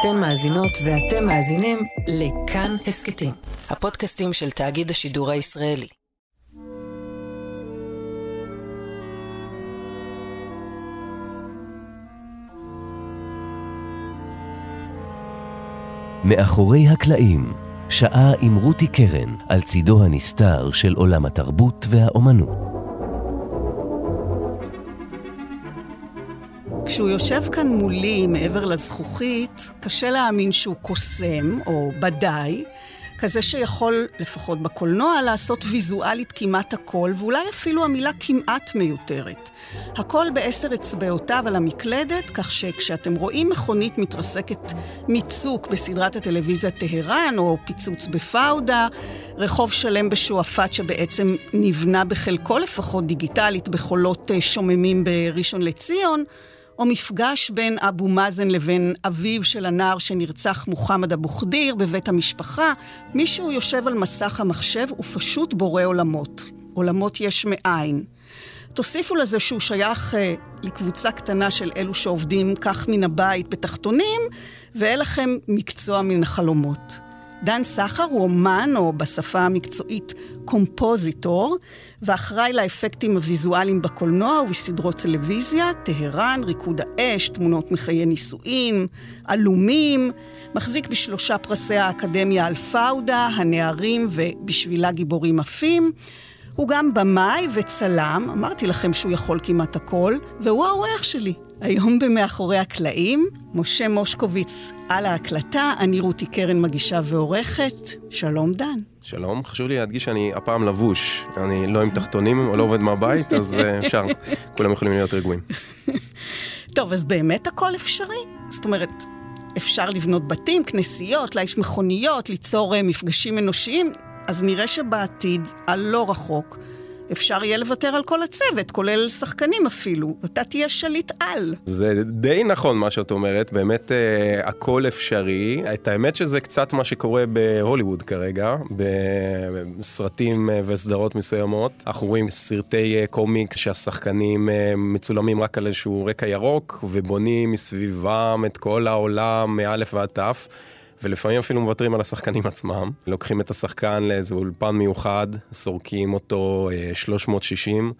אתן מאזינות ואתם מאזינים לכאן הסכתים, הפודקאסטים של תאגיד השידור הישראלי. מאחורי הקלעים, שעה עם רותי קרן על צידו הנסתר של עולם התרבות והאומנות. כשהוא יושב כאן מולי מעבר לזכוכית, קשה להאמין שהוא קוסם, או בדאי, כזה שיכול, לפחות בקולנוע, לעשות ויזואלית כמעט הכל, ואולי אפילו המילה כמעט מיותרת. הכל בעשר אצבעותיו על המקלדת, כך שכשאתם רואים מכונית מתרסקת מצוק בסדרת הטלוויזיה טהרן, או פיצוץ בפאודה, רחוב שלם בשועפאט שבעצם נבנה בחלקו לפחות דיגיטלית בחולות אה, שוממים בראשון לציון, או מפגש בין אבו מאזן לבין אביו של הנער שנרצח מוחמד אבו ח'דיר בבית המשפחה, מישהו יושב על מסך המחשב ופשוט בורא עולמות. עולמות יש מאין. תוסיפו לזה שהוא שייך אה, לקבוצה קטנה של אלו שעובדים כך מן הבית בתחתונים, ואין לכם מקצוע מן החלומות. דן סחר הוא אומן, או בשפה המקצועית קומפוזיטור, ואחראי לאפקטים הוויזואליים בקולנוע ובסדרות טלוויזיה, טהרן, ריקוד האש, תמונות מחיי נישואין, עלומים, מחזיק בשלושה פרסי האקדמיה על פאודה, הנערים ובשבילה גיבורים עפים. הוא גם במאי וצלם, אמרתי לכם שהוא יכול כמעט הכל, והוא האורח שלי. היום במאחורי הקלעים, משה מושקוביץ על ההקלטה, אני רותי קרן מגישה ועורכת. שלום דן. שלום, חשוב לי להדגיש שאני הפעם לבוש, אני לא עם תחתונים או לא עובד מהבית, אז אה, אפשר, כולם יכולים להיות רגועים. טוב, אז באמת הכל אפשרי? זאת אומרת, אפשר לבנות בתים, כנסיות, להעיף מכוניות, ליצור אה, מפגשים אנושיים, אז נראה שבעתיד, הלא רחוק, אפשר יהיה לוותר על כל הצוות, כולל שחקנים אפילו. אתה תהיה שליט על. זה די נכון מה שאת אומרת, באמת אה, הכל אפשרי. את האמת שזה קצת מה שקורה בהוליווד כרגע, בסרטים אה, וסדרות מסוימות. אנחנו רואים סרטי אה, קומיקס שהשחקנים אה, מצולמים רק על איזשהו רקע ירוק, ובונים מסביבם את כל העולם מאלף ועד תף. ולפעמים אפילו מוותרים על השחקנים עצמם. לוקחים את השחקן לאיזה אולפן מיוחד, סורקים אותו 360. אה,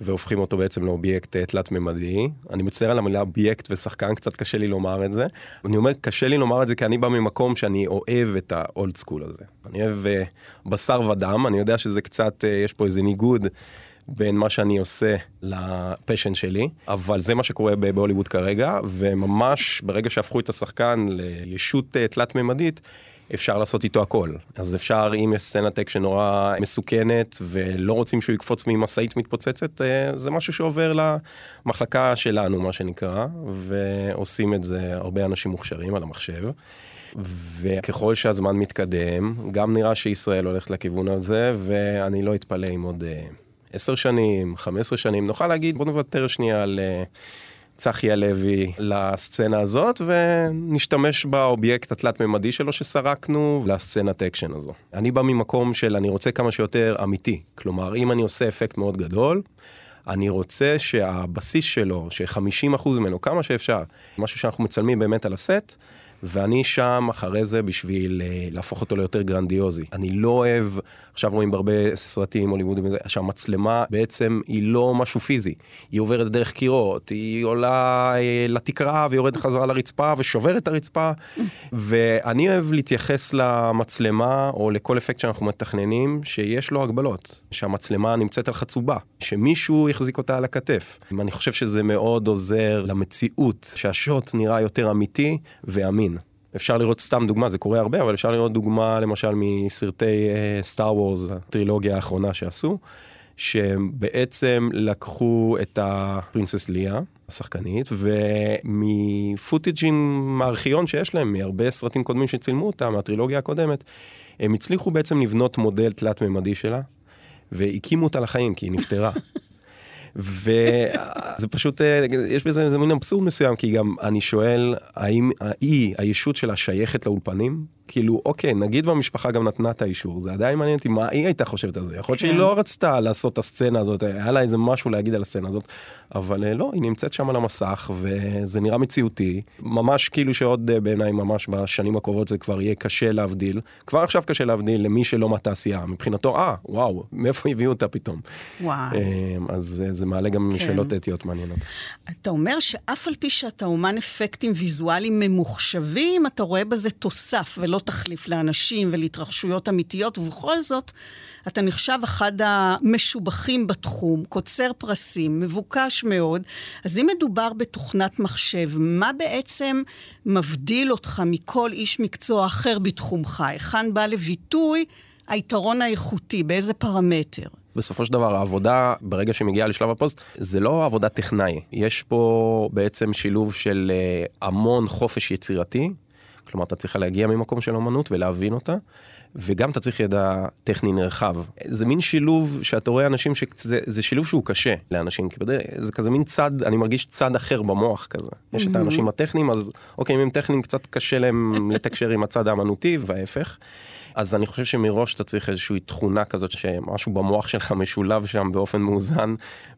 והופכים אותו בעצם לאובייקט אה, תלת-ממדי. אני מצטער על המילה אובייקט ושחקן, קצת קשה לי לומר את זה. אני אומר, קשה לי לומר את זה כי אני בא ממקום שאני אוהב את ה old school הזה. אני אוהב אה, בשר ודם, אני יודע שזה קצת, יש פה איזה ניגוד בין מה שאני עושה ל passion שלי, אבל זה מה שקורה בהוליווד כרגע, וממש ברגע שהפכו את השחקן לישות אה, תלת-ממדית, אפשר לעשות איתו הכל. אז אפשר, אם יש סצנת אקשן נורא מסוכנת ולא רוצים שהוא יקפוץ ממשאית מתפוצצת, אה, זה משהו שעובר למחלקה שלנו, מה שנקרא, ועושים את זה הרבה אנשים מוכשרים על המחשב. וככל שהזמן מתקדם, גם נראה שישראל הולכת לכיוון הזה, ואני לא אתפלא אם עוד אה, עשר שנים, חמש עשרה שנים, נוכל להגיד, בוא נוותר שנייה על אה, צחי הלוי לסצנה הזאת, ונשתמש באובייקט התלת-ממדי שלו שסרקנו לסצנת אקשן הזו. אני בא ממקום של אני רוצה כמה שיותר אמיתי. כלומר, אם אני עושה אפקט מאוד גדול, אני רוצה שהבסיס שלו, ש-50% ממנו, כמה שאפשר, משהו שאנחנו מצלמים באמת על הסט, ואני שם אחרי זה בשביל uh, להפוך אותו ליותר גרנדיוזי. אני לא אוהב, עכשיו רואים בהרבה סרטים הוליוודים, שהמצלמה בעצם היא לא משהו פיזי. היא עוברת דרך קירות, היא עולה uh, לתקרה ויורדת חזרה לרצפה ושוברת את הרצפה. ואני אוהב להתייחס למצלמה או לכל אפקט שאנחנו מתכננים, שיש לו הגבלות. שהמצלמה נמצאת על חצובה, שמישהו יחזיק אותה על הכתף. אני חושב שזה מאוד עוזר למציאות, שהשוט נראה יותר אמיתי ואמין. אפשר לראות סתם דוגמה, זה קורה הרבה, אבל אפשר לראות דוגמה למשל מסרטי סטאר uh, וורס, הטרילוגיה האחרונה שעשו, שבעצם לקחו את הפרינסס ליה, השחקנית, ומפוטג'ים מהארכיון שיש להם, מהרבה סרטים קודמים שצילמו אותה, מהטרילוגיה הקודמת, הם הצליחו בעצם לבנות מודל תלת-ממדי שלה, והקימו אותה לחיים, כי היא נפטרה. וזה פשוט, אה, יש בזה איזה מין אבסורד מסוים, כי גם אני שואל, האם היא, הישות שלה שייכת לאולפנים? כאילו, אוקיי, נגיד והמשפחה גם נתנה את האישור, זה עדיין מעניין אותי מה היא הייתה חושבת על זה. יכול להיות כן. שהיא לא רצתה לעשות את הסצנה הזאת, היה לה איזה משהו להגיד על הסצנה הזאת, אבל אה, לא, היא נמצאת שם על המסך, וזה נראה מציאותי. ממש כאילו שעוד אה, בעיניי, ממש בשנים הקרובות זה כבר יהיה קשה להבדיל. כבר עכשיו קשה להבדיל למי שלא מהתעשייה. מבחינתו, אה, וואו, מאיפה הביאו אותה פתאום? וואו. אה, אז אה, זה מעלה גם כן. שאלות אתיות מעניינות. אתה אומר שאף על פי שאתה אומן אפקטים ויזואליים ממוחשבים, אתה רואה בזה תוסף ולא תחליף לאנשים ולהתרחשויות אמיתיות, ובכל זאת, אתה נחשב אחד המשובחים בתחום, קוצר פרסים, מבוקש מאוד. אז אם מדובר בתוכנת מחשב, מה בעצם מבדיל אותך מכל איש מקצוע אחר בתחומך? היכן בא לביטוי היתרון האיכותי? באיזה פרמטר? בסופו של דבר העבודה, ברגע שמגיעה לשלב הפוסט, זה לא עבודת טכנאי. יש פה בעצם שילוב של אה, המון חופש יצירתי, כלומר אתה צריך להגיע ממקום של אמנות ולהבין אותה, וגם אתה צריך ידע טכני נרחב. זה מין שילוב שאתה רואה אנשים שזה זה שילוב שהוא קשה לאנשים, כי בדרך, זה כזה מין צד, אני מרגיש צד אחר במוח כזה. יש את האנשים הטכניים, אז אוקיי, אם הם טכניים קצת קשה להם לתקשר עם הצד האמנותי וההפך. אז אני חושב שמראש אתה צריך איזושהי תכונה כזאת שמשהו במוח שלך משולב שם באופן מאוזן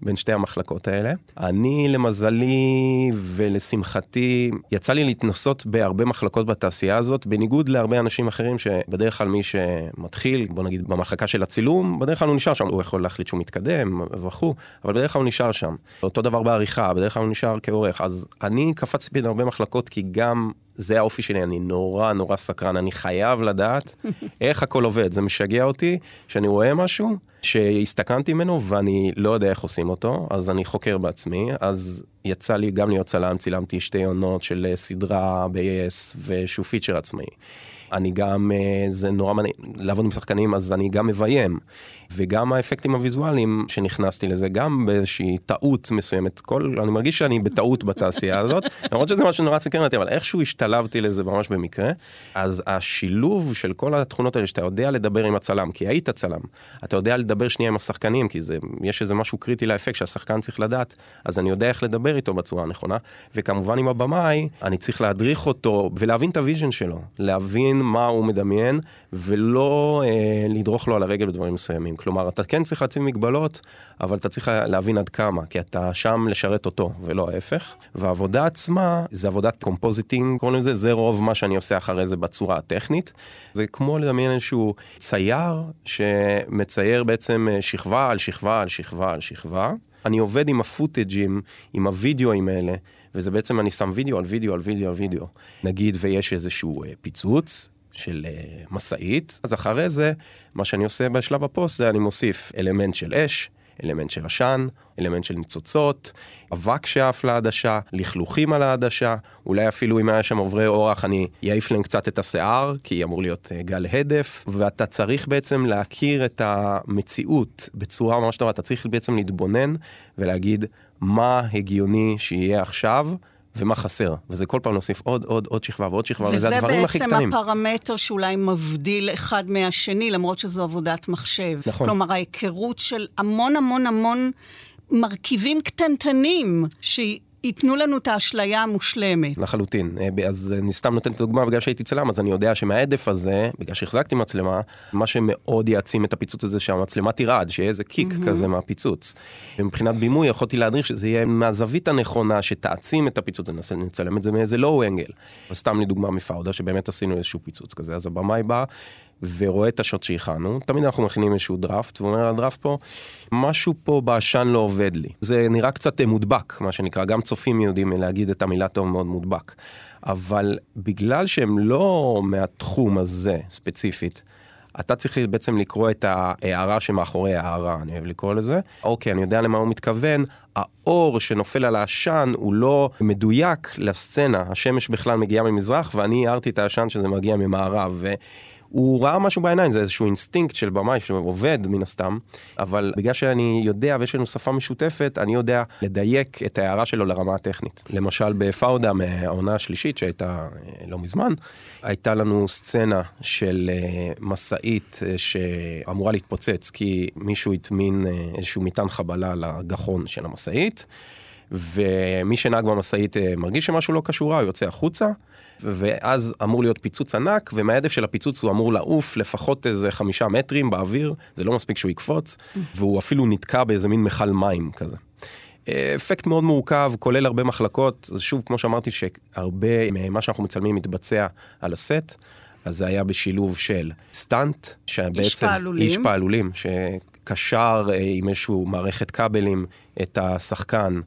בין שתי המחלקות האלה. אני למזלי ולשמחתי יצא לי להתנסות בהרבה מחלקות בתעשייה הזאת, בניגוד להרבה אנשים אחרים שבדרך כלל מי שמתחיל, בוא נגיד במחלקה של הצילום, בדרך כלל הוא נשאר שם, הוא יכול להחליט שהוא מתקדם וכו', אבל בדרך כלל הוא נשאר שם. אותו דבר בעריכה, בדרך כלל הוא נשאר כעורך. אז אני קפצתי בין הרבה מחלקות כי גם זה האופי שלי, אני נורא נורא סקרן, אני חייב לדעת איך הכל עובד. זה משגע אותי שאני רואה משהו שהסתכנתי ממנו ואני לא יודע איך עושים אותו, אז אני חוקר בעצמי. אז יצא לי גם להיות צלם, צילמתי שתי עונות של אה, סדרה ב-yes ושהוא פיצ'ר עצמאי. אני גם, אה, זה נורא מעניין, לעבוד עם שחקנים, אז אני גם מביים. וגם האפקטים הוויזואליים שנכנסתי לזה, גם באיזושהי טעות מסוימת. כל, אני מרגיש שאני בטעות בתעשייה הזאת, למרות שזה משהו נורא סקרן אותי, אבל איכשהו השתלבתי לזה ממש במקרה. אז השילוב של כל התכונות האלה, שאתה יודע לדבר עם הצלם, כי היית צלם, אתה יודע לדבר שנייה עם השחקנים, כי זה, יש איזה משהו קריטי לאפקט שהשחקן צריך לדעת, אז אני יודע איך לדבר איתו בצורה הנכונה. וכמובן עם הבמאי, אני צריך להדריך אותו ולהבין את ה vision שלו, להבין מה הוא מדמיין, ולא אה, לדרוך לו על הרגל בדברים מסוימים. כלומר, אתה כן צריך להציב מגבלות, אבל אתה צריך להבין עד כמה, כי אתה שם לשרת אותו, ולא ההפך. והעבודה עצמה, זה עבודת compositing, קוראים לזה, זה רוב מה שאני עושה אחרי זה בצורה הטכנית. זה כמו לדמיין איזשהו צייר שמצייר בעצם אה, שכבה על שכבה על שכבה על שכבה. אני עובד עם הפוטג'ים, עם הוידאוים האלה, וזה בעצם, אני שם וידאו על וידאו על וידאו על וידאו. נגיד ויש איזשהו אה, פיצוץ, של אה, משאית, אז אחרי זה, מה שאני עושה בשלב הפוסט זה אני מוסיף אלמנט של אש, אלמנט של עשן, אלמנט של ניצוצות, אבק שעף לעדשה, לכלוכים על העדשה, אולי אפילו אם היה שם עוברי אורח אני אעיף להם קצת את השיער, כי אמור להיות uh, גל הדף, ואתה צריך בעצם להכיר את המציאות בצורה ממש טובה, אתה צריך בעצם להתבונן ולהגיד מה הגיוני שיהיה עכשיו. ומה חסר, וזה כל פעם להוסיף עוד, עוד, עוד שכבה ועוד שכבה, וזה הדברים הכי קטנים. וזה בעצם הפרמטר שאולי מבדיל אחד מהשני, למרות שזו עבודת מחשב. נכון. כלומר, ההיכרות של המון המון המון מרכיבים קטנטנים, ייתנו לנו את האשליה המושלמת. לחלוטין. אה, אז אני סתם נותן את הדוגמה בגלל שהייתי צלם, אז אני יודע שמההדף הזה, בגלל שהחזקתי מצלמה, מה שמאוד יעצים את הפיצוץ הזה שהמצלמה תרעד, שיהיה איזה קיק mm-hmm. כזה מהפיצוץ. ומבחינת בימוי יכולתי להדריך שזה יהיה מהזווית הנכונה שתעצים את הפיצוץ, ננסה לצלם את זה מאיזה לואו אנגל. סתם לדוגמה מפאודה, שבאמת עשינו איזשהו פיצוץ כזה, אז הבמאי בא ורואה את השוט שהכנו, תמיד אנחנו מכינים איזשהו דראפט, ואומר על הדראפט פה, משהו פה בעשן לא עובד לי. זה נראה קצת מודבק, מה שנקרא, גם צופים יודעים להגיד את המילה טוב מאוד מודבק. אבל בגלל שהם לא מהתחום הזה ספציפית, אתה צריך בעצם לקרוא את ההערה שמאחורי ההערה, אני אוהב לקרוא לזה. אוקיי, אני יודע למה הוא מתכוון, האור שנופל על העשן הוא לא מדויק לסצנה, השמש בכלל מגיעה ממזרח ואני הערתי את העשן שזה מגיע ממערב. ו... הוא ראה משהו בעיניים, זה איזשהו אינסטינקט של במאי שעובד מן הסתם, אבל בגלל שאני יודע ויש לנו שפה משותפת, אני יודע לדייק את ההערה שלו לרמה הטכנית. למשל בפאודה מהעונה השלישית שהייתה אה, לא מזמן, הייתה לנו סצנה של אה, משאית אה, שאמורה להתפוצץ כי מישהו הטמין איזשהו מטען חבלה לגחון של המשאית. ומי שנהג במשאית מרגיש שמשהו לא כשורה, הוא יוצא החוצה, ואז אמור להיות פיצוץ ענק, ומההדף של הפיצוץ הוא אמור לעוף לפחות איזה חמישה מטרים באוויר, זה לא מספיק שהוא יקפוץ, והוא אפילו נתקע באיזה מין מכל מים כזה. אפקט מאוד מורכב, כולל הרבה מחלקות, אז שוב, כמו שאמרתי, שהרבה ממה שאנחנו מצלמים מתבצע על הסט, אז זה היה בשילוב של סטאנט, שבעצם... איש פעלולים. איש פעלולים, שקשר אה, עם איזשהו מערכת כבלים את השחקן,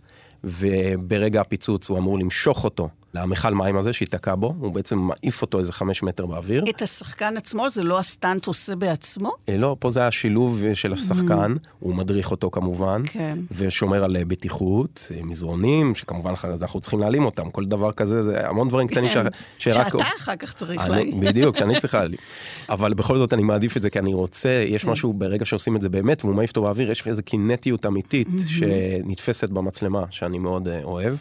וברגע הפיצוץ הוא אמור למשוך אותו למכל מים הזה שייתקע בו, הוא בעצם מעיף אותו איזה חמש מטר באוויר. את השחקן עצמו, זה לא הסטאנט עושה בעצמו? אה, לא, פה זה היה שילוב אה, של השחקן, הוא מדריך אותו כמובן, כן. ושומר על אה, בטיחות, מזרונים, שכמובן אחרי זה אנחנו צריכים להעלים אותם, כל דבר כזה, זה המון דברים קטנים ש... כן. שרק... שאתה אחר כך צריך אני, להגיד. בדיוק, שאני צריך להעלים. אבל בכל זאת אני מעדיף את זה, כי אני רוצה, יש משהו ברגע שעושים את זה באמת, והוא מעיף אותו באוויר, יש איזו קינטיות אמיתית שנתפסת במצלמה, שאני מאוד אוהב.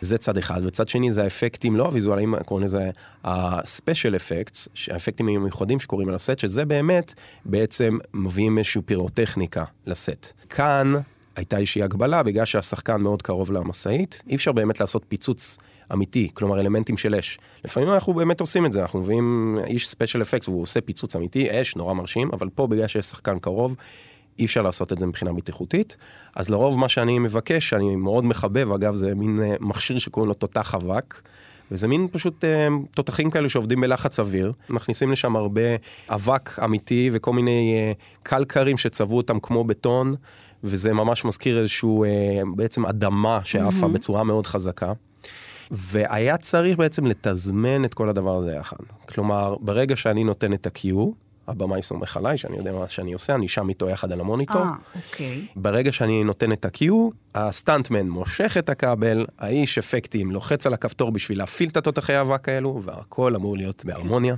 זה צד אחד, וצד שני זה האפקטים, לא הוויזואליים, קוראים לזה ה-special effects, האפקטים המיוחדים שקורים על הסט, שזה באמת, בעצם מביאים איזושהי פירוטכניקה לסט. כאן הייתה איזושהי הגבלה, בגלל שהשחקן מאוד קרוב למשאית, אי אפשר באמת לעשות פיצוץ אמיתי, כלומר אלמנטים של אש. לפעמים אנחנו באמת עושים את זה, אנחנו מביאים איש ספיישל אפקט והוא עושה פיצוץ אמיתי, אש, נורא מרשים, אבל פה בגלל שיש שחקן קרוב, אי אפשר לעשות את זה מבחינה בטיחותית. אז לרוב מה שאני מבקש, שאני מאוד מחבב, אגב, זה מין אה, מכשיר שקוראים לו תותח אבק. וזה מין פשוט אה, תותחים כאלה שעובדים בלחץ אוויר, מכניסים לשם הרבה אבק אמיתי וכל מיני אה, קלקרים שצבעו אותם כמו בטון, וזה ממש מזכיר איזשהו אה, בעצם אדמה שעפה mm-hmm. בצורה מאוד חזקה. והיה צריך בעצם לתזמן את כל הדבר הזה יחד. כלומר, ברגע שאני נותן את ה-Q, הבמאי סומך עליי, שאני יודע מה שאני עושה, אני שם איתו יחד על המוניטור. אה, אוקיי. ברגע שאני נותן את ה-Q, הסטנטמן מושך את הכבל, האיש אפקטים לוחץ על הכפתור בשביל להפעיל את התותחי האבק האלו, והכל אמור להיות בהרמוניה.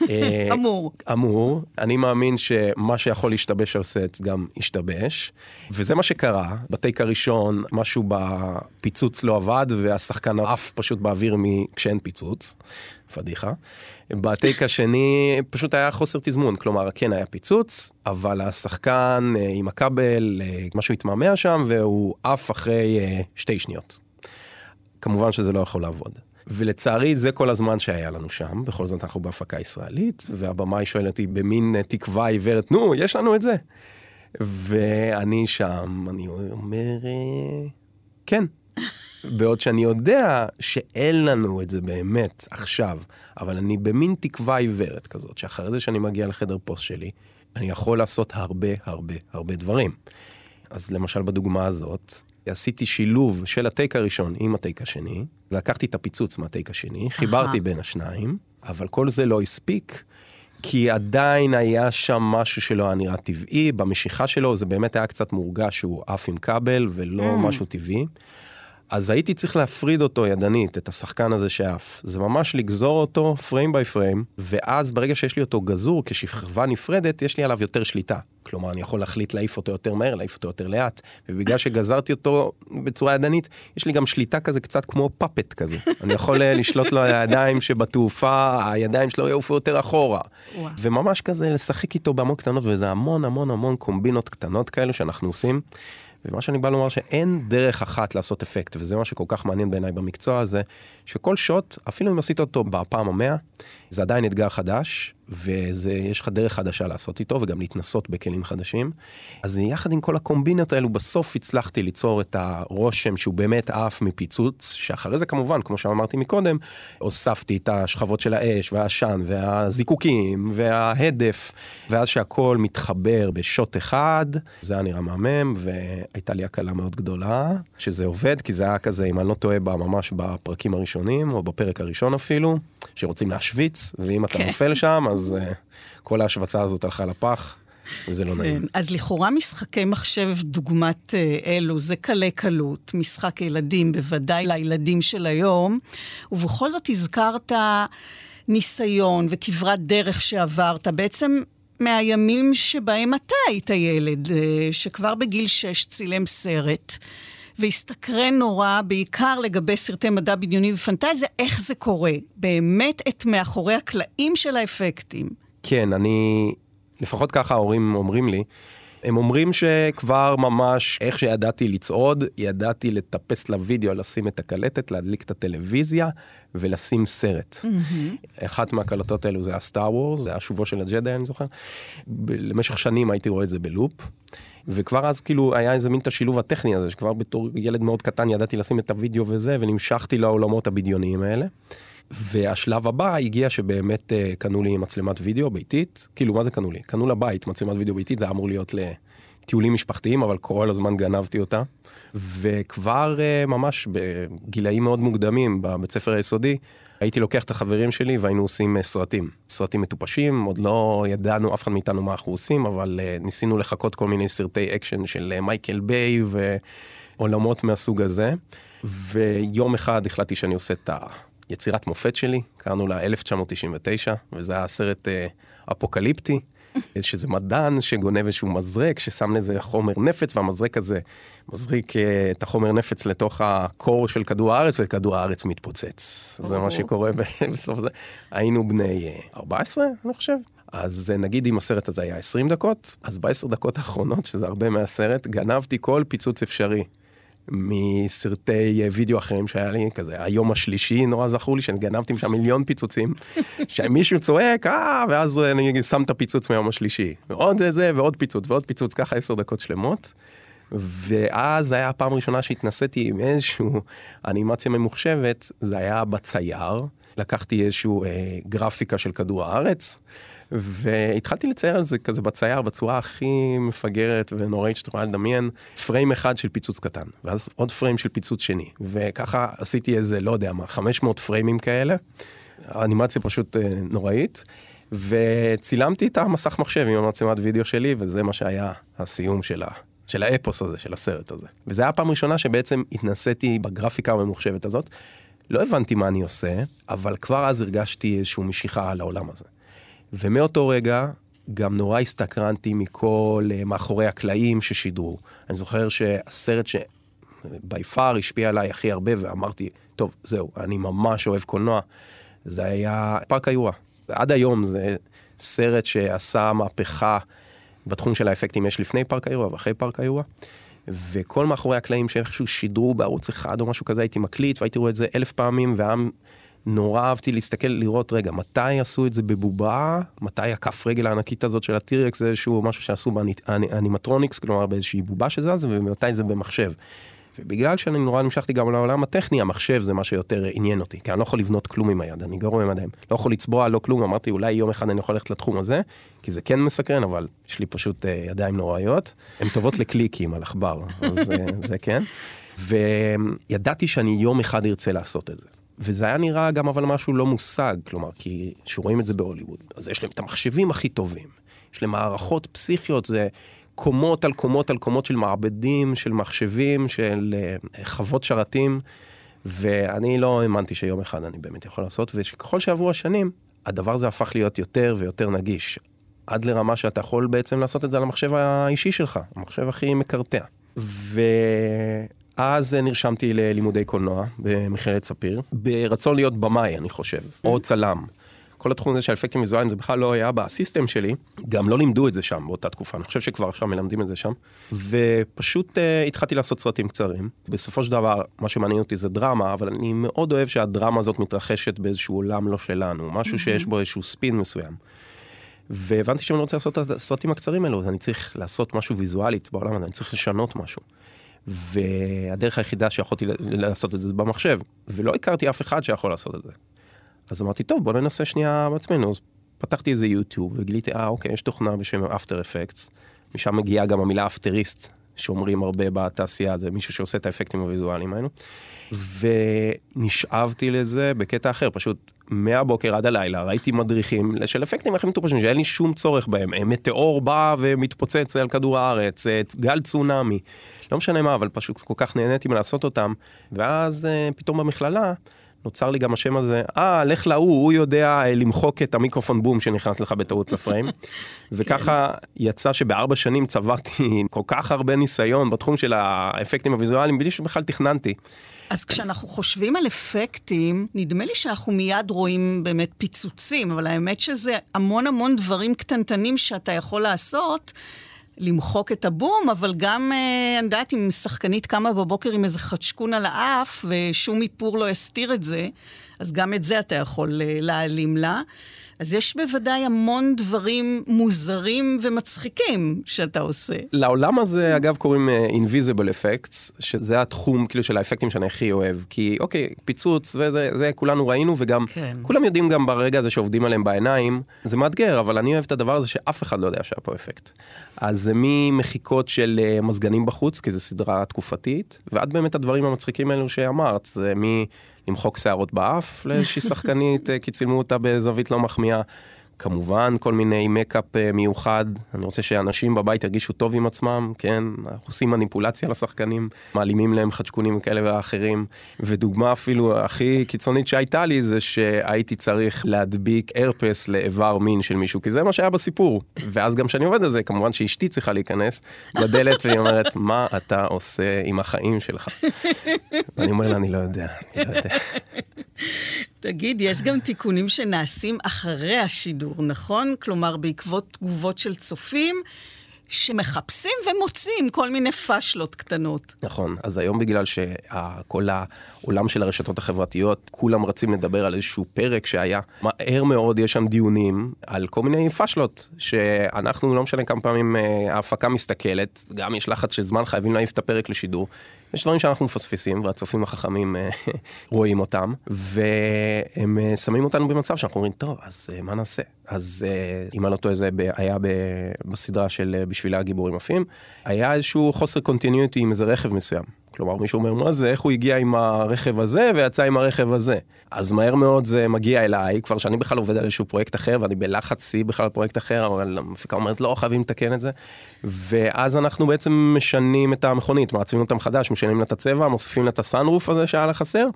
אמור. אמור. אני מאמין שמה שיכול להשתבש על סט גם ישתבש, וזה מה שקרה. בטייק הראשון, משהו בפיצוץ לא עבד, והשחקן עף פשוט באוויר כשאין פיצוץ. פדיחה. בטייק השני פשוט היה חוסר תזמון, כלומר כן היה פיצוץ, אבל השחקן אה, עם הכבל, אה, משהו התמהמה שם והוא עף אחרי אה, שתי שניות. כמובן שזה לא יכול לעבוד. ולצערי זה כל הזמן שהיה לנו שם, בכל זאת אנחנו בהפקה ישראלית, והבמאי שואל אותי במין תקווה עיוורת, נו, יש לנו את זה. ואני שם, אני אומר, כן. בעוד שאני יודע שאין לנו את זה באמת עכשיו, אבל אני במין תקווה עיוורת כזאת, שאחרי זה שאני מגיע לחדר פוסט שלי, אני יכול לעשות הרבה הרבה הרבה דברים. אז למשל בדוגמה הזאת, עשיתי שילוב של הטייק הראשון עם הטייק השני, לקחתי את הפיצוץ מהטייק השני, חיברתי בין השניים, אבל כל זה לא הספיק, כי עדיין היה שם משהו שלא היה נראה טבעי, במשיכה שלו זה באמת היה קצת מורגש שהוא עף עם כבל ולא משהו טבעי. אז הייתי צריך להפריד אותו ידנית, את השחקן הזה שעף. זה ממש לגזור אותו פריים ביי פריים, ואז ברגע שיש לי אותו גזור כשכבה נפרדת, יש לי עליו יותר שליטה. כלומר, אני יכול להחליט להעיף אותו יותר מהר, להעיף אותו יותר לאט, ובגלל שגזרתי אותו בצורה ידנית, יש לי גם שליטה כזה קצת כמו פאפט כזה. אני יכול אה, לשלוט לו על הידיים שבתעופה, הידיים שלו יעופו יותר אחורה. וואו. וממש כזה לשחק איתו בהמון קטנות, וזה המון המון המון קומבינות קטנות כאלו שאנחנו עושים. ומה שאני בא לומר שאין דרך אחת לעשות אפקט, וזה מה שכל כך מעניין בעיניי במקצוע הזה, שכל שוט, אפילו אם עשית אותו בפעם המאה, זה עדיין אתגר חדש, ויש לך דרך חדשה לעשות איתו, וגם להתנסות בכלים חדשים. אז יחד עם כל הקומבינות האלו, בסוף הצלחתי ליצור את הרושם שהוא באמת עף מפיצוץ, שאחרי זה כמובן, כמו שאמרתי מקודם, הוספתי את השכבות של האש, והעשן, והזיקוקים, וההדף, ואז שהכל מתחבר בשוט אחד, זה היה נראה מהמם, והייתה לי הקלה מאוד גדולה, שזה עובד, כי זה היה כזה, אם אני לא טועה, בה, ממש בפרקים הראשונים, או בפרק הראשון אפילו, שרוצים להשוויץ, ואם אתה כן. נופל שם, אז uh, כל ההשווצה הזאת הלכה לפח, וזה לא נעים. כן. אז לכאורה משחקי מחשב דוגמת אה, אלו, זה קלי קלות, משחק ילדים, בוודאי לילדים של היום, ובכל זאת הזכרת ניסיון וכברת דרך שעברת, בעצם מהימים שבהם אתה היית ילד, אה, שכבר בגיל שש צילם סרט. והסתקרן נורא, בעיקר לגבי סרטי מדע בדיוני ופנטזיה, איך זה קורה. באמת את מאחורי הקלעים של האפקטים. כן, אני, לפחות ככה ההורים אומרים לי, הם אומרים שכבר ממש, איך שידעתי לצעוד, ידעתי לטפס לוידאו, לשים את הקלטת, להדליק את הטלוויזיה ולשים סרט. Mm-hmm. אחת מהקלטות האלו זה היה סטאר וורס, זה היה שובו של הג'די, אני זוכר. למשך שנים הייתי רואה את זה בלופ. וכבר אז כאילו היה איזה מין את השילוב הטכני הזה, שכבר בתור ילד מאוד קטן ידעתי לשים את הוידאו וזה, ונמשכתי לעולמות הבדיוניים האלה. והשלב הבא הגיע שבאמת uh, קנו לי מצלמת וידאו ביתית, כאילו מה זה קנו לי? קנו לבית מצלמת וידאו ביתית, זה אמור להיות לטיולים משפחתיים, אבל כל הזמן גנבתי אותה. וכבר אה, ממש בגילאים מאוד מוקדמים, בבית ספר היסודי, הייתי לוקח את החברים שלי והיינו עושים אה, סרטים. סרטים מטופשים, עוד לא ידענו, אף אחד מאיתנו מה אנחנו עושים, אבל אה, ניסינו לחקות כל מיני סרטי אקשן של אה, מייקל ביי ועולמות מהסוג הזה. ויום אחד החלטתי שאני עושה את ה... יצירת מופת שלי, קראנו לה 1999, וזה היה סרט אה, אפוקליפטי, שזה מדען שגונב איזשהו מזרק, ששם לזה חומר נפץ, והמזרק הזה מזריק אה, את החומר נפץ לתוך הקור של כדור הארץ, וכדור הארץ מתפוצץ. זה מה שקורה בסוף זה. היינו בני אה, 14, אני חושב. אז אה, נגיד אם הסרט הזה היה 20 דקות, אז בעשר דקות האחרונות, שזה הרבה מהסרט, גנבתי כל פיצוץ אפשרי. מסרטי וידאו אחרים שהיה לי, כזה היום השלישי, נורא זכור לי שאני גנבתי שם מיליון פיצוצים, שמישהו צועק, אה, ואז אני שם את הפיצוץ מהיום השלישי. ועוד זה, ועוד פיצוץ, ועוד פיצוץ, ככה עשר דקות שלמות. ואז היה הפעם הראשונה שהתנסיתי עם איזושהי אנימציה ממוחשבת, זה היה בצייר. לקחתי איזושהי אה, גרפיקה של כדור הארץ, והתחלתי לצייר על זה כזה בצייר בצורה הכי מפגרת ונוראית שאתה יכולה לדמיין, פריים אחד של פיצוץ קטן, ואז עוד פריים של פיצוץ שני, וככה עשיתי איזה, לא יודע מה, 500 פריימים כאלה, האנימציה פשוט אה, נוראית. וצילמתי את המסך מחשב עם המצלמת וידאו שלי, וזה מה שהיה הסיום של, ה, של האפוס הזה, של הסרט הזה. וזה היה הפעם הראשונה שבעצם התנסיתי בגרפיקה הממוחשבת הזאת. לא הבנתי מה אני עושה, אבל כבר אז הרגשתי איזושהי משיכה לעולם הזה. ומאותו רגע גם נורא הסתקרנתי מכל uh, מאחורי הקלעים ששידרו. אני זוכר שהסרט שבי פאר השפיע עליי הכי הרבה, ואמרתי, טוב, זהו, אני ממש אוהב קולנוע, זה היה פארק היורה. עד היום זה סרט שעשה מהפכה בתחום של האפקטים, יש לפני פארק היורה ואחרי פארק היורה. וכל מאחורי הקלעים שאיכשהו שידרו בערוץ אחד או משהו כזה, הייתי מקליט והייתי רואה את זה אלף פעמים, והיה נורא אהבתי להסתכל, לראות, רגע, מתי עשו את זה בבובה? מתי הכף רגל הענקית הזאת של ה T-Rex זה איזשהו משהו שעשו ב animatronics, כלומר באיזושהי בובה שזז, ומתי זה במחשב. ובגלל שאני נורא נמשכתי גם לעולם הטכני, המחשב זה מה שיותר עניין אותי, כי אני לא יכול לבנות כלום עם היד, אני גרוע בידיים. לא יכול לצבוע, לא כלום, אמרתי אולי יום אחד אני יכול ללכת לתחום הזה, כי זה כן מסקרן, אבל יש לי פשוט uh, ידיים נוראיות. הן טובות לקליקים על עכבר, אז uh, זה כן. וידעתי שאני יום אחד ארצה לעשות את זה. וזה היה נראה גם אבל משהו לא מושג, כלומר, כי כשרואים את זה בהוליווד, אז יש להם את המחשבים הכי טובים, יש להם מערכות פסיכיות, זה קומות על קומות על קומות של מעבדים, של מחשבים, של uh, חוות שרתים, ואני לא האמנתי שיום אחד אני באמת יכול לעשות, וככל שעברו השנים, הדבר הזה הפך להיות יותר ויותר נגיש, עד לרמה שאתה יכול בעצם לעשות את זה על המחשב האישי שלך, המחשב הכי מקרטע. ו... אז נרשמתי ללימודי קולנוע במכללת ספיר, ברצון להיות במאי, אני חושב, או צלם. כל התחום הזה של אפקטים ויזואליים זה בכלל לא היה בסיסטם שלי, גם לא לימדו את זה שם באותה תקופה, אני חושב שכבר עכשיו מלמדים את זה שם. ופשוט uh, התחלתי לעשות סרטים קצרים. בסופו של דבר, מה שמעניין אותי זה דרמה, אבל אני מאוד אוהב שהדרמה הזאת מתרחשת באיזשהו עולם לא שלנו, משהו שיש בו איזשהו ספין מסוים. והבנתי שאני רוצה לעשות את הסרטים הקצרים האלו, אז אני צריך לעשות משהו ויזואלית בעולם הזה, אני צריך לשנות משהו. והדרך היחידה שיכולתי לעשות את זה זה במחשב, ולא הכרתי אף אחד שיכול לעשות את זה. אז אמרתי, טוב, בוא ננסה שנייה בעצמנו. אז פתחתי איזה יוטיוב וגיליתי, אה, אוקיי, יש תוכנה בשם אפטר אפקטס, משם מגיעה גם המילה אפטריסט, שאומרים הרבה בתעשייה, זה מישהו שעושה את האפקטים הוויזואליים האלו. ונשאבתי לזה בקטע אחר, פשוט מהבוקר עד הלילה ראיתי מדריכים של אפקטים הכי מטופשים, שאין לי שום צורך בהם. מטאור בא ומתפוצץ על כדור הארץ, גל צונאמי, לא משנה מה, אבל פשוט כל כך נהניתי מלעשות אותם. ואז אה, פתאום במכללה, נוצר לי גם השם הזה, אה, לך להוא, הוא יודע אה, למחוק את המיקרופון בום שנכנס לך בטעות לפריים. וככה יצא שבארבע שנים צברתי כל כך הרבה ניסיון בתחום של האפקטים הוויזואליים, בלי שבכלל תכננתי. אז כשאנחנו חושבים על אפקטים, נדמה לי שאנחנו מיד רואים באמת פיצוצים, אבל האמת שזה המון המון דברים קטנטנים שאתה יכול לעשות. למחוק את הבום, אבל גם, אה, אני יודעת, אם שחקנית קמה בבוקר עם איזה חדשקון על האף, ושום איפור לא הסתיר את זה, אז גם את זה אתה יכול אה, להעלים לה. אז יש בוודאי המון דברים מוזרים ומצחיקים שאתה עושה. לעולם הזה, אגב, קוראים uh, Invisible Effects, שזה התחום כאילו של האפקטים שאני הכי אוהב. כי אוקיי, פיצוץ וזה, זה כולנו ראינו, וגם כן. כולם יודעים גם ברגע הזה שעובדים עליהם בעיניים, זה מאתגר, אבל אני אוהב את הדבר הזה שאף אחד לא יודע שהיה פה אפקט. אז זה ממחיקות של uh, מזגנים בחוץ, כי זו סדרה תקופתית, ועד באמת הדברים המצחיקים האלו שאמרת, זה מ... למחוק שערות באף לאיזושהי שחקנית, אה, כי צילמו אותה בזווית לא מחמיאה. כמובן, כל מיני מקאפ אה, מיוחד. אני רוצה שאנשים בבית ירגישו טוב עם עצמם, כן? אנחנו עושים מניפולציה לשחקנים, מעלימים להם חדשקונים כאלה ואחרים. ודוגמה אפילו הכי קיצונית שהייתה לי זה שהייתי צריך להדביק ארפס לאיבר מין של מישהו, כי זה מה שהיה בסיפור. ואז גם כשאני עובד על זה, כמובן שאשתי צריכה להיכנס בדלת והיא אומרת, מה אתה עושה עם החיים שלך? ואני אומר לה, אני לא יודע, אני לא יודע. תגיד, יש גם תיקונים שנעשים אחרי השידור, נכון? כלומר, בעקבות תגובות של צופים, שמחפשים ומוצאים כל מיני פאשלות קטנות. נכון, אז היום בגלל שכל העולם של הרשתות החברתיות, כולם רצים לדבר על איזשהו פרק שהיה, מהר מאוד יש שם דיונים על כל מיני פאשלות, שאנחנו, לא משנה כמה פעמים אה, ההפקה מסתכלת, גם יש לחץ של זמן, חייבים להעיף את הפרק לשידור. יש דברים שאנחנו מפספסים, והצופים החכמים אה, רואים אותם, והם אה, שמים אותנו במצב שאנחנו אומרים, טוב, אז אה, מה נעשה? אז אם אני לא טועה, זה היה בסדרה של בשבילי הגיבורים עפים, היה איזשהו חוסר קונטיניוטי עם איזה רכב מסוים. כלומר, מישהו אומר, מה זה, איך הוא הגיע עם הרכב הזה ויצא עם הרכב הזה? אז מהר מאוד זה מגיע אליי, כבר שאני בכלל עובד על איזשהו פרויקט אחר, ואני בלחץ שיא בכלל על פרויקט אחר, אבל המפיקה אומרת, לא, חייבים לתקן את זה. ואז אנחנו בעצם משנים את המכונית, מעצבים אותה מחדש, משנים לה את הצבע, מוסיפים לה את הסאנרוף הזה שהיה לה חסר,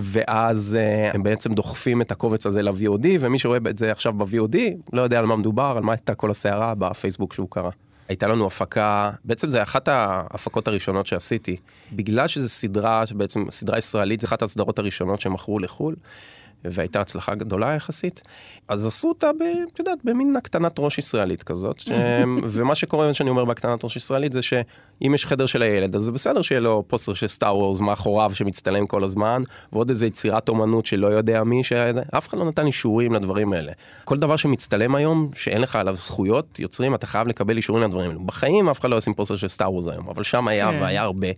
ואז uh, הם בעצם דוחפים את הקובץ הזה ל-VOD, ומי שרואה את זה עכשיו ב-VOD, לא יודע על מה מדובר, על מה הייתה כל הסערה בפייסבוק שהוא קרא. הייתה לנו הפקה, בעצם זה אחת ההפקות הראשונות שעשיתי, בגלל שזו סדרה, בעצם סדרה ישראלית, זו אחת הסדרות הראשונות שמכרו לחו"ל. והייתה הצלחה גדולה יחסית, אז עשו אותה, ב, את יודעת, במין הקטנת ראש ישראלית כזאת, ש... ומה שקורה, שאני אומר בהקטנת ראש ישראלית, זה שאם יש חדר של הילד, אז זה בסדר שיהיה לו פוסטר של Star Wars מאחוריו שמצטלם כל הזמן, ועוד איזה יצירת אומנות שלא יודע מי, שאף אחד לא נתן אישורים לדברים האלה. כל דבר שמצטלם היום, שאין לך עליו זכויות, יוצרים, אתה חייב לקבל אישורים לדברים האלה. בחיים אף אחד לא ישים פוסטר של Star Wars היום, אבל שם היה, כן. והיה הרבה,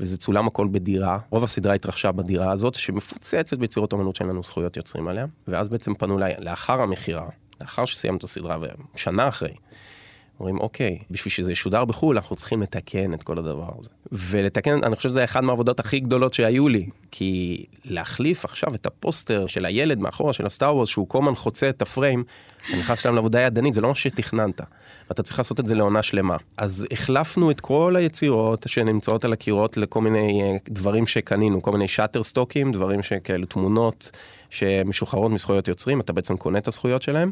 וזה צולם הכל בדירה. רוב הסדרה התרחשה בדירה הזאת, שמפוצצת ביצירות אומנות שאין לנו זכויות יוצרים עליה, ואז בעצם פנו אליי לאחר המכירה, לאחר שסיימנו את הסדרה, ושנה אחרי, אומרים, אוקיי, בשביל שזה ישודר בחו"ל, אנחנו צריכים לתקן את כל הדבר הזה. ולתקן, אני חושב שזה אחד מהעבודות הכי גדולות שהיו לי, כי להחליף עכשיו את הפוסטר של הילד מאחורה, של הסטאר וורס, שהוא כל חוצה את הפריים, אתה נכנס שם לעבודה ידנית, זה לא מה שתכננת. ואתה צריך לעשות את זה לעונה שלמה. אז החלפנו את כל היצירות שנמצאות על הקירות לכל מיני אה, דברים שקנינו, כל מיני שאטר סטוקים, דברים שכאלו תמונות שמשוחררות מזכויות יוצרים, אתה בעצם קונה את הזכויות שלהם,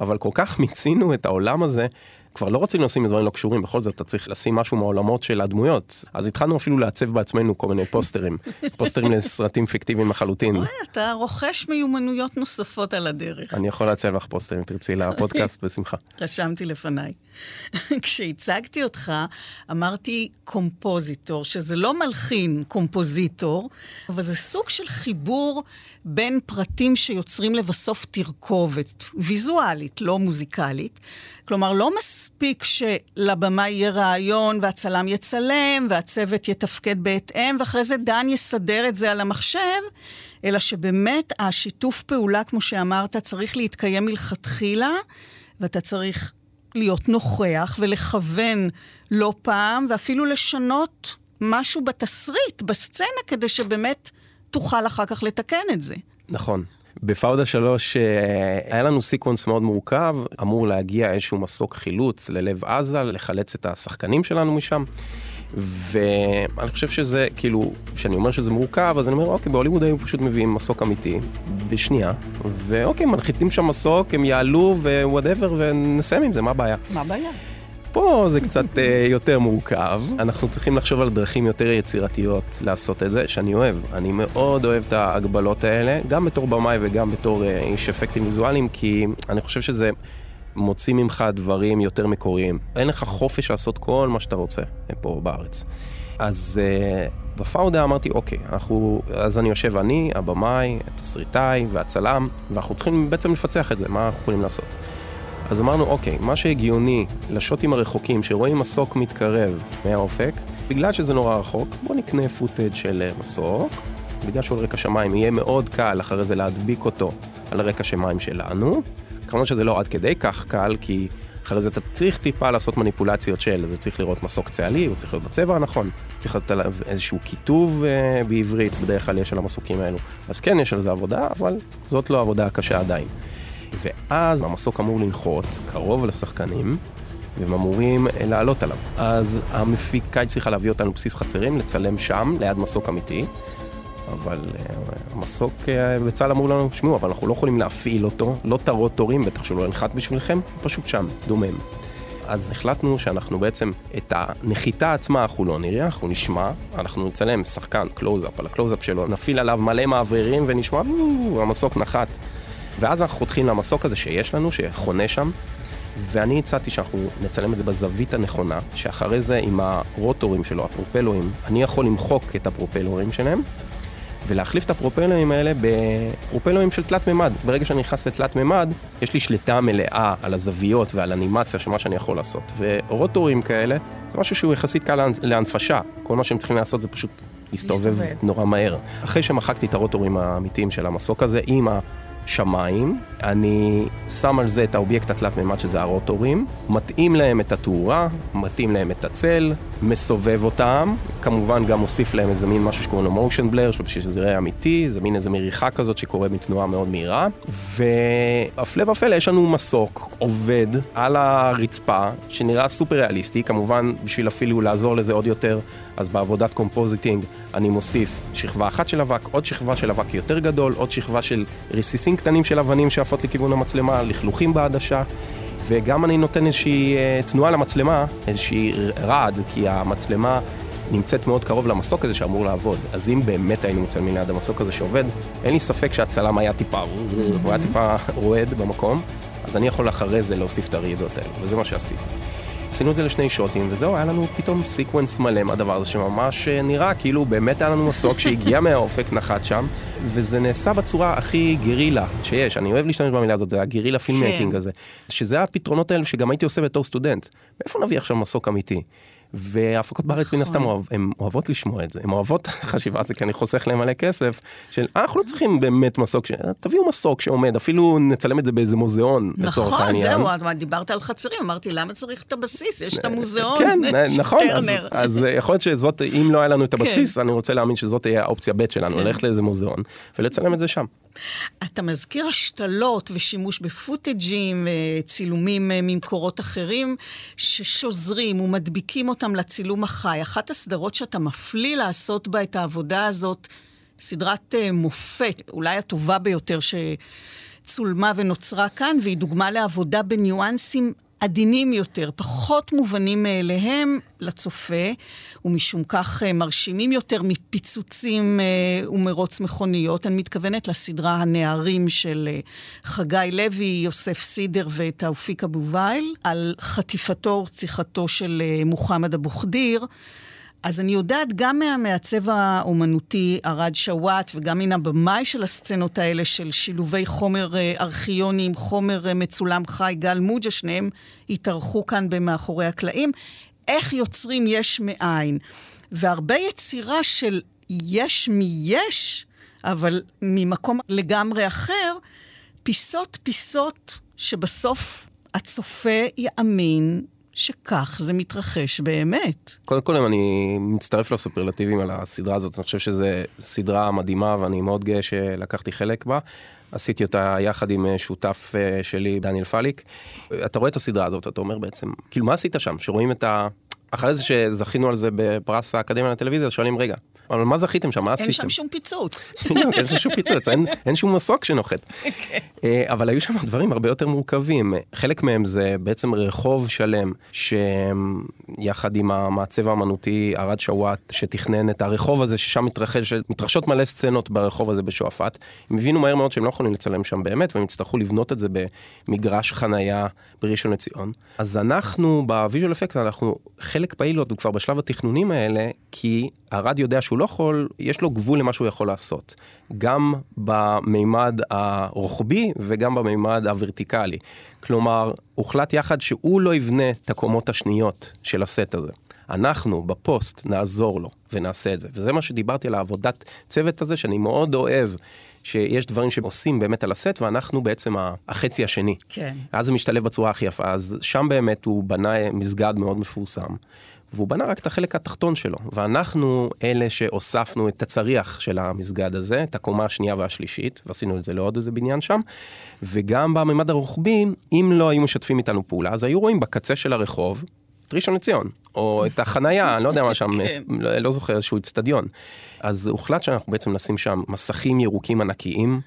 אבל כל כך מיצינו את העולם הזה, כבר לא רצינו לשים דברים לא קשורים, בכל זאת אתה צריך לשים משהו מהעולמות של הדמויות. אז התחלנו אפילו לעצב בעצמנו כל מיני פוסטרים, פוסטרים לסרטים פיקטיביים לחלוטין. אתה רוכש מיומנויות נוספות על הדרך. אני יכול לעצב לך פוסטרים, תרצי לפודקאסט, בשמחה. רשמתי לפניי. כשהצגתי אותך, אמרתי קומפוזיטור, שזה לא מלחין קומפוזיטור, אבל זה סוג של חיבור בין פרטים שיוצרים לבסוף תרכובת, ויזואלית, לא מוזיקלית. כלומר, לא מספיק שלבמה יהיה רעיון והצלם יצלם והצוות יתפקד בהתאם, ואחרי זה דן יסדר את זה על המחשב, אלא שבאמת השיתוף פעולה, כמו שאמרת, צריך להתקיים מלכתחילה, ואתה צריך להיות נוכח ולכוון לא פעם, ואפילו לשנות משהו בתסריט, בסצנה, כדי שבאמת תוכל אחר כך לתקן את זה. נכון. בפאודה 3 אה, היה לנו sequence מאוד מורכב, אמור להגיע איזשהו מסוק חילוץ ללב עזה, לחלץ את השחקנים שלנו משם. ואני חושב שזה, כאילו, כשאני אומר שזה מורכב, אז אני אומר, אוקיי, בהוליווד היו פשוט מביאים מסוק אמיתי, בשנייה, ואוקיי, מנחיתים שם מסוק, הם יעלו ו whatever, ונסיים עם זה, מה הבעיה? מה הבעיה? פה זה קצת uh, יותר מורכב, אנחנו צריכים לחשוב על דרכים יותר יצירתיות לעשות את זה, שאני אוהב. אני מאוד אוהב את ההגבלות האלה, גם בתור במאי וגם בתור uh, איש אפקטים ויזואליים, כי אני חושב שזה מוציא ממך דברים יותר מקוריים. אין לך חופש לעשות כל מה שאתה רוצה פה בארץ. אז uh, בפאודה אמרתי, אוקיי, אנחנו, אז אני יושב אני, הבמאי, התסריטאי והצלם, ואנחנו צריכים בעצם לפצח את זה, מה אנחנו יכולים לעשות. אז אמרנו, אוקיי, מה שהגיוני לשוטים הרחוקים שרואים מסוק מתקרב מהאופק, בגלל שזה נורא רחוק, בוא נקנה פוטאג' של אה, מסוק, בגלל שהוא על רקע שמיים, יהיה מאוד קל אחרי זה להדביק אותו על הרקע שמיים שלנו. כמובן שזה לא עד כדי כך קל, כי אחרי זה אתה צריך טיפה לעשות מניפולציות של, זה צריך לראות מסוק צה"לי, הוא צריך להיות בצבע הנכון, צריך להיות עליו איזשהו כיתוב uh, בעברית, בדרך כלל יש על המסוקים האלו. אז כן, יש על זה עבודה, אבל זאת לא עבודה קשה עדיין. ואז המסוק אמור לנחות קרוב לשחקנים, והם אמורים אה, לעלות עליו. אז המפיקה צריכה להביא אותנו לבסיס חצרים, לצלם שם, ליד מסוק אמיתי. אבל אה, המסוק אה, בצה"ל אמרו לנו, תשמעו, אבל אנחנו לא יכולים להפעיל אותו, לא את הרוטורים, בטח שהוא לא ינחת בשבילכם, פשוט שם, דומם. אז החלטנו שאנחנו בעצם, את הנחיתה עצמה אנחנו לא נראה, אנחנו נשמע, אנחנו נצלם שחקן, קלוזאפ, על הקלוזאפ שלו, נפעיל עליו מלא מאווררים ונשמע, המסוק נחת. ואז אנחנו חותכים למסוק הזה שיש לנו, שחונה שם, ואני הצעתי שאנחנו נצלם את זה בזווית הנכונה, שאחרי זה עם הרוטורים שלו, הפרופלורים, אני יכול למחוק את הפרופלורים שלהם, ולהחליף את הפרופלורים האלה בפרופלורים של תלת מימד. ברגע שאני נכנס לתלת מימד, יש לי שליטה מלאה על הזוויות ועל אנימציה של מה שאני יכול לעשות. ורוטורים כאלה, זה משהו שהוא יחסית קל להנפשה. כל מה שהם צריכים לעשות זה פשוט להסתובב נורא מהר. אחרי שמחקתי את הרוטורים האמיתיים של המסוק הזה, עם. שמיים, אני שם על זה את האובייקט התלת-מימד שזה הרוטורים, מתאים להם את התאורה, מתאים להם את הצל, מסובב אותם, כמובן גם מוסיף להם איזה מין משהו שקוראים לו motion blur, בשביל שזה יראה אמיתי, זה מין איזה מריחה כזאת שקורה מתנועה מאוד מהירה, והפלא ופלא יש לנו מסוק עובד על הרצפה, שנראה סופר ריאליסטי, כמובן בשביל אפילו לעזור לזה עוד יותר, אז בעבודת compositing אני מוסיף שכבה אחת של אבק, עוד שכבה של אבק יותר גדול, עוד שכבה של רסיסים קטנים של אבנים שעפות לכיוון המצלמה, לכלוכים בעדשה. וגם אני נותן איזושהי אה, תנועה למצלמה, איזושהי רעד, כי המצלמה נמצאת מאוד קרוב למסוק הזה שאמור לעבוד. אז אם באמת היינו מצלמים ליד המסוק הזה שעובד, אין לי ספק שהצלם היה טיפה, הוא היה טיפה רועד במקום, אז אני יכול אחרי זה להוסיף את הרעידות האלה, וזה מה שעשיתי. עשינו את זה לשני shots, וזהו, היה לנו פתאום sequence מלא מהדבר הזה, שממש אה, נראה כאילו באמת היה לנו מסוק שהגיע מהאופק, נחת שם, וזה נעשה בצורה הכי גרילה שיש. אני אוהב להשתמש במילה הזאת, זה הגרילה filmmaking כן. הזה. שזה הפתרונות האלה שגם הייתי עושה בתור סטודנט. מאיפה נביא עכשיו מסוק אמיתי? וההפקות בארץ מן הסתם נכון. הן אוהבות לשמוע את זה, הן אוהבות חשיבה זה כי אני חוסך להם מלא כסף, של אה, אנחנו לא צריכים באמת מסוק, תביאו מסוק שעומד, אפילו נצלם את זה באיזה מוזיאון לצורך העניין. נכון, זהו, דיברת על חצרים, אמרתי למה צריך את הבסיס, יש את המוזיאון, כן, נכון, אז יכול להיות שזאת, אם לא היה לנו את הבסיס, כן. אני רוצה להאמין שזאת תהיה האופציה ב' שלנו, כן. ללכת לאיזה מוזיאון ולצלם את זה שם. אתה מזכיר השתלות ושימוש בפוטג'ים, צילומים אה, ממקורות אחרים, ששוזרים ומדביקים אותם לצילום החי. אחת הסדרות שאתה מפליא לעשות בה את העבודה הזאת, סדרת אה, מופת, אולי הטובה ביותר שצולמה ונוצרה כאן, והיא דוגמה לעבודה בניואנסים עדינים יותר, פחות מובנים מאליהם לצופה, ומשום כך אה, מרשימים יותר מפיצוצים אה, ומרוץ מכוניות. אני מתכוונת לסדרה הנערים של אה, חגי לוי, יוסף סידר ותאופיק אבו וייל, על חטיפתו ורציחתו של מוחמד אבו חדיר. אז אני יודעת גם מהמעצב האומנותי ארד שוואט וגם מן הבמאי של הסצנות האלה של שילובי חומר אה, ארכיוני עם חומר אה, מצולם חי, גל מוג'ה, שניהם התארחו כאן במאחורי הקלעים, איך יוצרים יש מאין. והרבה יצירה של יש מיש, אבל ממקום לגמרי אחר, פיסות פיסות שבסוף הצופה יאמין שכך זה מתרחש באמת. קודם כל, אני מצטרף לסופרלטיבים על הסדרה הזאת, אני חושב שזו סדרה מדהימה ואני מאוד גאה שלקחתי חלק בה. עשיתי אותה יחד עם אה, שותף אה, שלי, דניאל פליק. אתה רואה את הסדרה הזאת, אתה אומר בעצם, כאילו, מה עשית שם? שרואים את ה... אחרי זה שזכינו על זה בפרס האקדמיה לטלוויזיה, שואלים, רגע, אבל מה זכיתם שם? מה אין עשיתם? שם שום פיצוץ. בדיוק, אין שום פיצוץ, אין, אין שום מסוק שנוחת. אה, אבל היו שם דברים הרבה יותר מורכבים. חלק מהם זה בעצם רחוב שלם, שיחד עם המעצב האמנותי ארד שוואט, שתכנן את הרחוב הזה, ששם מתרחש, מתרחשות מלא סצנות ברחוב הזה בשועפאט. הם הבינו מהר מאוד שהם לא יכולים לצלם שם באמת, והם יצטרכו לבנות את זה במגרש חנייה בראשון לציון. אז אנחנו, ב visual effect, אנחנו חלק פעיל עוד כבר בשלב התכנונים האלה, כי ארד יודע שהוא לא יכול, יש לו גבול למה שהוא יכול לעשות. גם במימד הרוחבי וגם במימד הוורטיקלי. כלומר, הוחלט יחד שהוא לא יבנה את הקומות השניות של הסט הזה. אנחנו בפוסט נעזור לו ונעשה את זה. וזה מה שדיברתי על העבודת צוות הזה, שאני מאוד אוהב. שיש דברים שעושים באמת על הסט, ואנחנו בעצם החצי השני. כן. אז זה משתלב בצורה הכי יפה. אז שם באמת הוא בנה מסגד מאוד מפורסם, והוא בנה רק את החלק התחתון שלו. ואנחנו אלה שהוספנו את הצריח של המסגד הזה, את הקומה השנייה והשלישית, ועשינו את זה לעוד איזה בניין שם. וגם בממד הרוחבי, אם לא היו משתפים איתנו פעולה, אז היו רואים בקצה של הרחוב את ראשון לציון, או את החנייה, אני לא יודע מה שם, כן. לא, לא זוכר איזשהו אצטדיון. אז הוחלט שאנחנו בעצם נשים שם מסכים ירוקים ענקיים,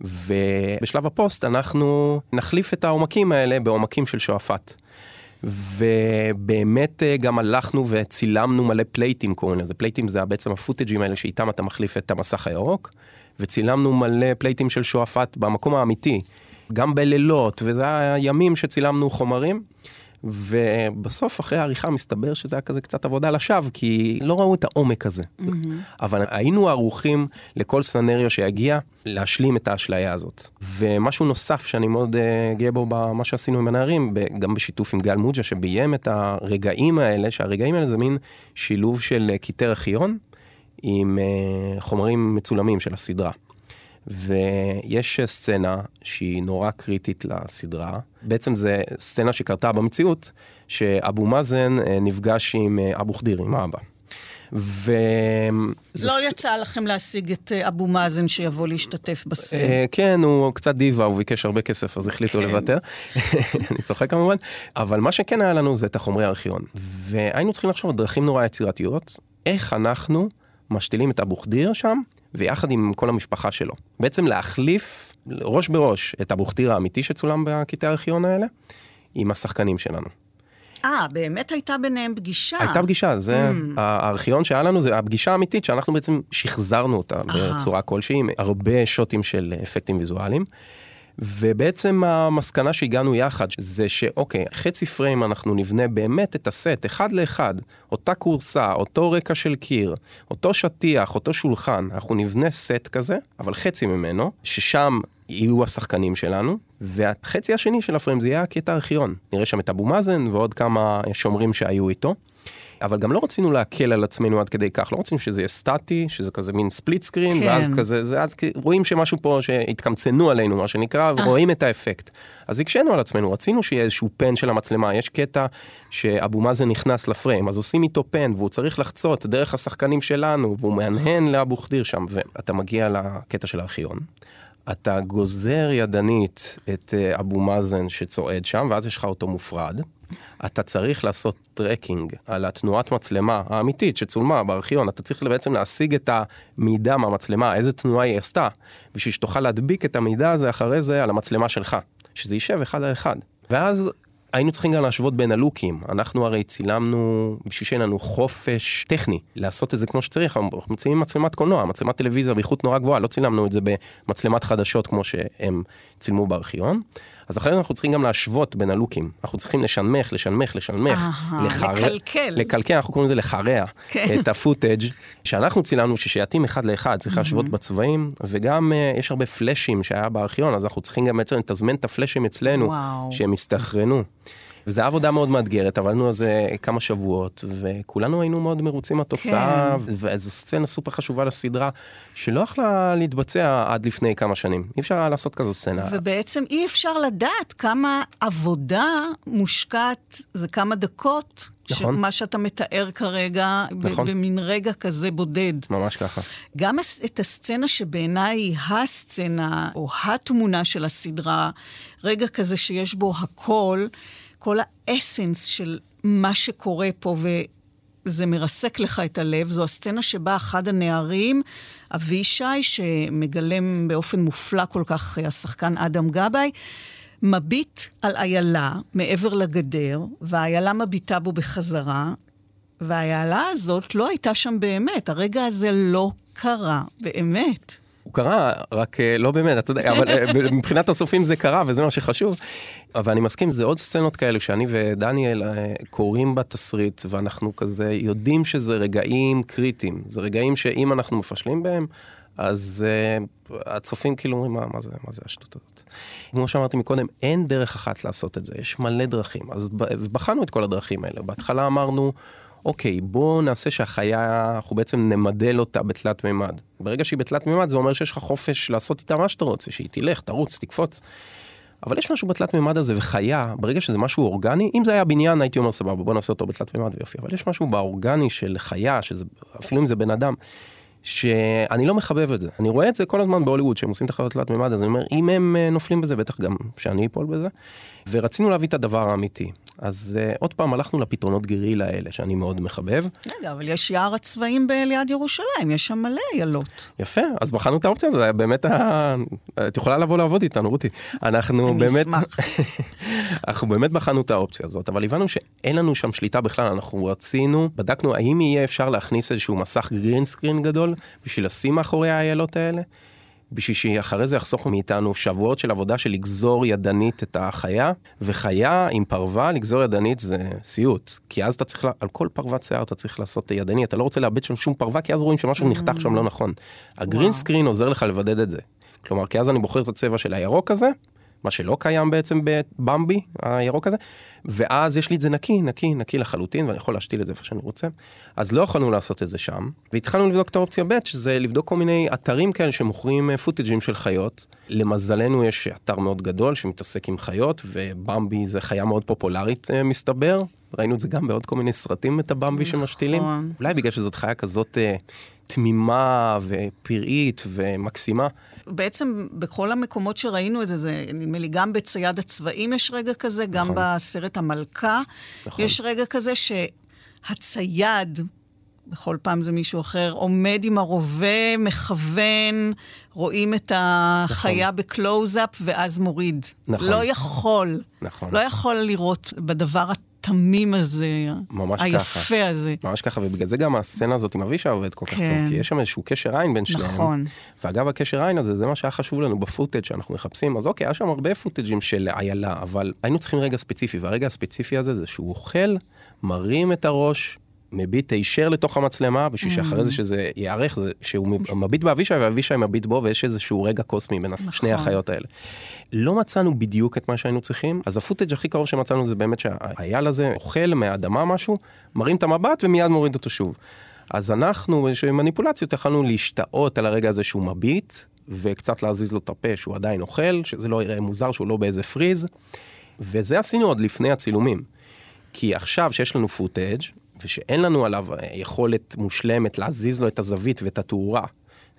ובשלב הפוסט אנחנו נחליף את העומקים האלה בעומקים של שועפאט. ובאמת אה, גם הלכנו וצילמנו מלא plates קוראים לזה, plates זה בעצם ה footage ים האלה שאיתם אתה מחליף את המסך הירוק, וצילמנו מלא plates של שועפאט במקום האמיתי, גם בלילות, וזה היה ימים שצילמנו חומרים. ובסוף, אחרי העריכה, מסתבר שזה היה כזה קצת עבודה לשווא, כי לא ראו את העומק הזה. Mm-hmm. אבל היינו ערוכים לכל סצנריו שיגיע, להשלים את האשליה הזאת. ומשהו נוסף שאני מאוד uh, גאה בו במה שעשינו עם הנערים, גם בשיתוף עם גל מוג'ה, שביים את הרגעים האלה, שהרגעים האלה זה מין שילוב של קטעי ארכיון עם uh, חומרים מצולמים של הסדרה. ויש סצנה שהיא נורא קריטית לסדרה. בעצם זו סצנה שקרתה במציאות, שאבו מאזן אה, נפגש עם אה, אבו חדיר, עם האבא. ו... לא יצא לכם להשיג את אה, אבו מאזן שיבוא להשתתף בסרט. כן, הוא קצת דיבה, הוא ביקש הרבה כסף, אז החליטו כן. לוותר. אני צוחק כמובן. אבל מה שכן היה לנו זה את החומרי הארכיון. והיינו צריכים לחשוב על דרכים נורא יצירתיות, איך אנחנו משתילים את אבו חדיר שם, ויחד עם כל המשפחה שלו. בעצם להחליף ראש בראש את אבו חדיר האמיתי שצולם בקטעי הארכיון האלה, עם השחקנים שלנו. אה, באמת הייתה ביניהם פגישה. הייתה פגישה, זה Mm. הארכיון שהיה לנו, זה הפגישה האמיתית שאנחנו בעצם שחזרנו אותה אה. בצורה כלשהי, עם הרבה שוטים של אפקטים ויזואליים. ובעצם המסקנה שהגענו יחד זה שאוקיי, חצי פריים אנחנו נבנה באמת את הסט אחד לאחד, אותה כורסה, אותו רקע של קיר, אותו שטיח, אותו שולחן, אנחנו נבנה סט כזה, אבל חצי ממנו, ששם יהיו השחקנים שלנו, והחצי השני של הפריים זה יהיה הקטע הארכיון. נראה שם את אבו מאזן ועוד כמה שומרים שהיו איתו. אבל גם לא רצינו להקל על עצמנו עד כדי כך, לא רצינו שזה יהיה סטטי, שזה כזה מין split screen, כן. ואז כזה, זה, אז רואים שמשהו פה שהתקמצנו עליו, מה שנקרא, ורואים את האפקט. אז הקשינו על עצמנו, רצינו שיהיה איזשהו pan של המצלמה, יש קטע שאבו מאזן נכנס לפריים, אז עושים איתו pan, והוא צריך לחצות דרך השחקנים שלנו, והוא מהנהן לאבו חדיר שם, ואתה מגיע לקטע של הארכיון. אתה גוזר ידנית את אה, אבו מאזן שצועד שם, ואז יש לך אותו מופרד. אתה צריך לעשות tracking על התנועת מצלמה האמיתית שצולמה בארכיון. אתה צריך בעצם להשיג את המידע מהמצלמה, איזה תנועה היא עשתה, בשביל שתוכל להדביק את המידע הזה אחרי זה על המצלמה שלך, שזה יישב אחד על אחד. ואז היינו צריכים גם להשוות בין ה look ים. אנחנו הרי צילמנו, בשביל שיהיה לנו חופש טכני, לעשות את זה כמו שצריך, אנחנו מצלמים מצלמת קולנוע, מצלמת טלוויזיה באיכות נורא גבוהה, לא צילמנו את זה במצלמת חדשות כמו שהם צילמו בארכיון. אז אחרי זה אנחנו צריכים גם להשוות בין הלוקים. אנחנו צריכים לשנמך, לשנמך, לשנמך, אהה, לקלקל. לקלקל, אנחנו קוראים לזה לחרע כן. את הפוטאג' שאנחנו צילמנו, שיתאים אחד לאחד, צריך להשוות בצבעים, וגם uh, יש הרבה פלאשים שהיה בארכיון, אז אנחנו צריכים גם בעצם לתזמן את הפלאשים אצלנו, וואו. שהם יסתחרנו. וזו עבודה מאוד מאתגרת, עבדנו על זה כמה שבועות, וכולנו היינו מאוד מרוצים מהתוצאה, כן. וזו סצנה סופר חשובה לסדרה, שלא יכלה להתבצע עד לפני כמה שנים. אי אפשר היה לעשות כזו סצנה. ובעצם אי אפשר לדעת כמה עבודה מושקעת, זה כמה דקות. נכון. מה שאתה מתאר כרגע, נכון. במין רגע כזה בודד. ממש ככה. גם את הסצנה שבעיניי היא הסצנה, או התמונה של הסדרה, רגע כזה שיש בו הכל, כל האסנס של מה שקורה פה, זה מרסק לך את הלב. זו הסצנה שבה אחד הנערים, אבישי, שמגלם באופן מופלא כל כך השחקן אדם גבאי, מביט על איילה מעבר לגדר, והאיילה מביטה בו בחזרה, והאיילה הזאת לא הייתה שם באמת. הרגע הזה לא קרה באמת. הוא קרה, רק אה, לא באמת, אתה יודע, אבל אה, מבחינת הסופים זה קרה וזה מה שחשוב. אבל אני מסכים, זה עוד סצנות כאלו שאני ודניאל אה, קוראים בתסריט, ואנחנו כזה יודעים שזה רגעים קריטיים. זה רגעים שאם אנחנו מפשלים בהם, אז uh, הצופים כאילו אומרים, מה, מה זה, מה זה השטות הזאת? כמו שאמרתי מקודם, אין דרך אחת לעשות את זה, יש מלא דרכים. אז בחנו את כל הדרכים האלה. בהתחלה אמרנו, אוקיי, בואו נעשה שהחיה, אנחנו בעצם נמדל אותה בתלת מימד. ברגע שהיא בתלת מימד, זה אומר שיש לך חופש לעשות איתה מה שאתה רוצה, שהיא תלך, תרוץ, תקפוץ. אבל יש משהו בתלת מימד הזה, וחיה, ברגע שזה משהו אורגני, אם זה היה בניין, הייתי אומר סבבה, בוא נעשה אותו בתלת מימד ויופי. אבל יש משהו באורגני של חיה, שזה, אפילו אם זה בן אדם, שאני לא מחבב את זה. אני רואה את זה כל הזמן בהוליווד, שהם עושים את החיות תלת מימד, אז אני אומר, אם הם אה, נופלים בזה, בטח גם שאני אפול בזה. ורצינו להביא את הדבר האמיתי. אז uh, עוד פעם הלכנו לפתרונות גרילה האלה, שאני מאוד מחבב. רגע, אבל יש יער הצבעים ליד ירושלים, יש שם מלא איילות. יפה, אז בחנו את האופציה הזאת, באמת, ה... את יכולה לבוא לעבוד איתנו, רותי. אנחנו אני באמת, אשמח. אנחנו באמת בחנו את האופציה הזאת, אבל הבנו שאין לנו שם שליטה בכלל, אנחנו רצינו, בדקנו האם יהיה אפשר להכניס איזשהו מסך גרינסקרין גדול, בשביל לשים מאחורי האיילות האלה. בשביל שאחרי זה יחסוך מאיתנו שבועות של עבודה של לגזור ידנית את החיה, וחיה עם פרווה, לגזור ידנית זה סיוט. כי אז אתה צריך, לה, על כל פרוות שיער אתה צריך לעשות ידני, אתה לא רוצה לאבד שם שום פרווה, כי אז רואים שמשהו נחתך שם לא נכון. הגרין סקרין עוזר לך לבדד את זה. כלומר, כי אז אני בוחר את הצבע של הירוק הזה, מה שלא קיים בעצם בבמבי, הירוק הזה, ואז יש לי את זה נקי, נקי, נקי לחלוטין, ואני יכול להשתיל את זה איפה שאני רוצה. אז לא יכולנו לעשות את זה שם, והתחלנו לבדוק את האופציה ב', שזה לבדוק כל מיני אתרים כאלה שמוכרים פוטג'ים של חיות. למזלנו יש אתר מאוד גדול שמתעסק עם חיות, ובמבי זה חיה מאוד פופולרית, אה, מסתבר. ראינו את זה גם בעוד כל מיני סרטים, את הבמבי נכון. שמשתילים. אולי בגלל שזאת חיה כזאת אה, תמימה ופראית ומקסימה. בעצם בכל המקומות שראינו את זה, זה נדמה לי גם בצייד הצבעים יש רגע כזה, גם נכון. בסרט המלכה נכון. יש רגע כזה שהצייד, בכל פעם זה מישהו אחר, עומד עם הרובה, מכוון, רואים את החיה בקלוז-אפ ואז מוריד. נכון. לא יכול, נכון. לא יכול לראות בדבר התמים הזה, ממש היפה ככה. הזה. ממש ככה, ובגלל זה גם הסצנה הזאת עם אבישי עובד כל כך כן. טוב, כי יש שם איזשהו קשר עין בין שניהם. נכון. ואגב, הקשר עין הזה, זה מה שהיה חשוב לנו ב footage שאנחנו מחפשים. אז אוקיי, היה שם הרבה footage ים של איילה, אבל היינו צריכים רגע ספציפי, והרגע הספציפי הזה זה שהוא אוכל, מרים את הראש, מביט הישר לתוך המצלמה, בשביל שאחרי זה שזה ייערך, זה שהוא מביט באבישי ואבישי מביט בו, ויש איזשהו רגע קוסמי בין שני החיות האלה. לא מצאנו בדיוק את מה שהיינו צריכים, אז ה footage הכי קרוב שמצאנו זה באמת שהאייל הזה אוכל מהאדמה משהו, מרים את המבט ומיד מוריד אותו שוב. אז אנחנו, באיזושהי מניפולציות, יכלנו להשתהות על הרגע הזה שהוא מביט, וקצת להזיז לו את הפה שהוא עדיין אוכל, שזה לא יראה מוזר שהוא לא באיזה freeze. וזה עשינו עוד לפני הצילומים. כי עכשיו שיש לנו פוטאג' ושאין לנו עליו אה, יכולת מושלמת להזיז לו את הזווית ואת התאורה,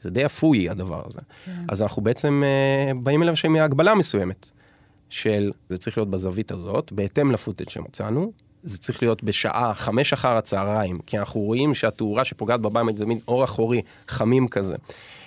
זה די אפוי הדבר הזה. כן. אז אנחנו בעצם אה, באים אליו עם הגבלה מסוימת, של זה צריך להיות בזווית הזאת, בהתאם לפוטאג' שמצאנו, זה צריך להיות בשעה חמש אחר הצהריים, כי אנחנו רואים שהתאורה שפוגעת בבית זה מין אור אחורי, חמים כזה.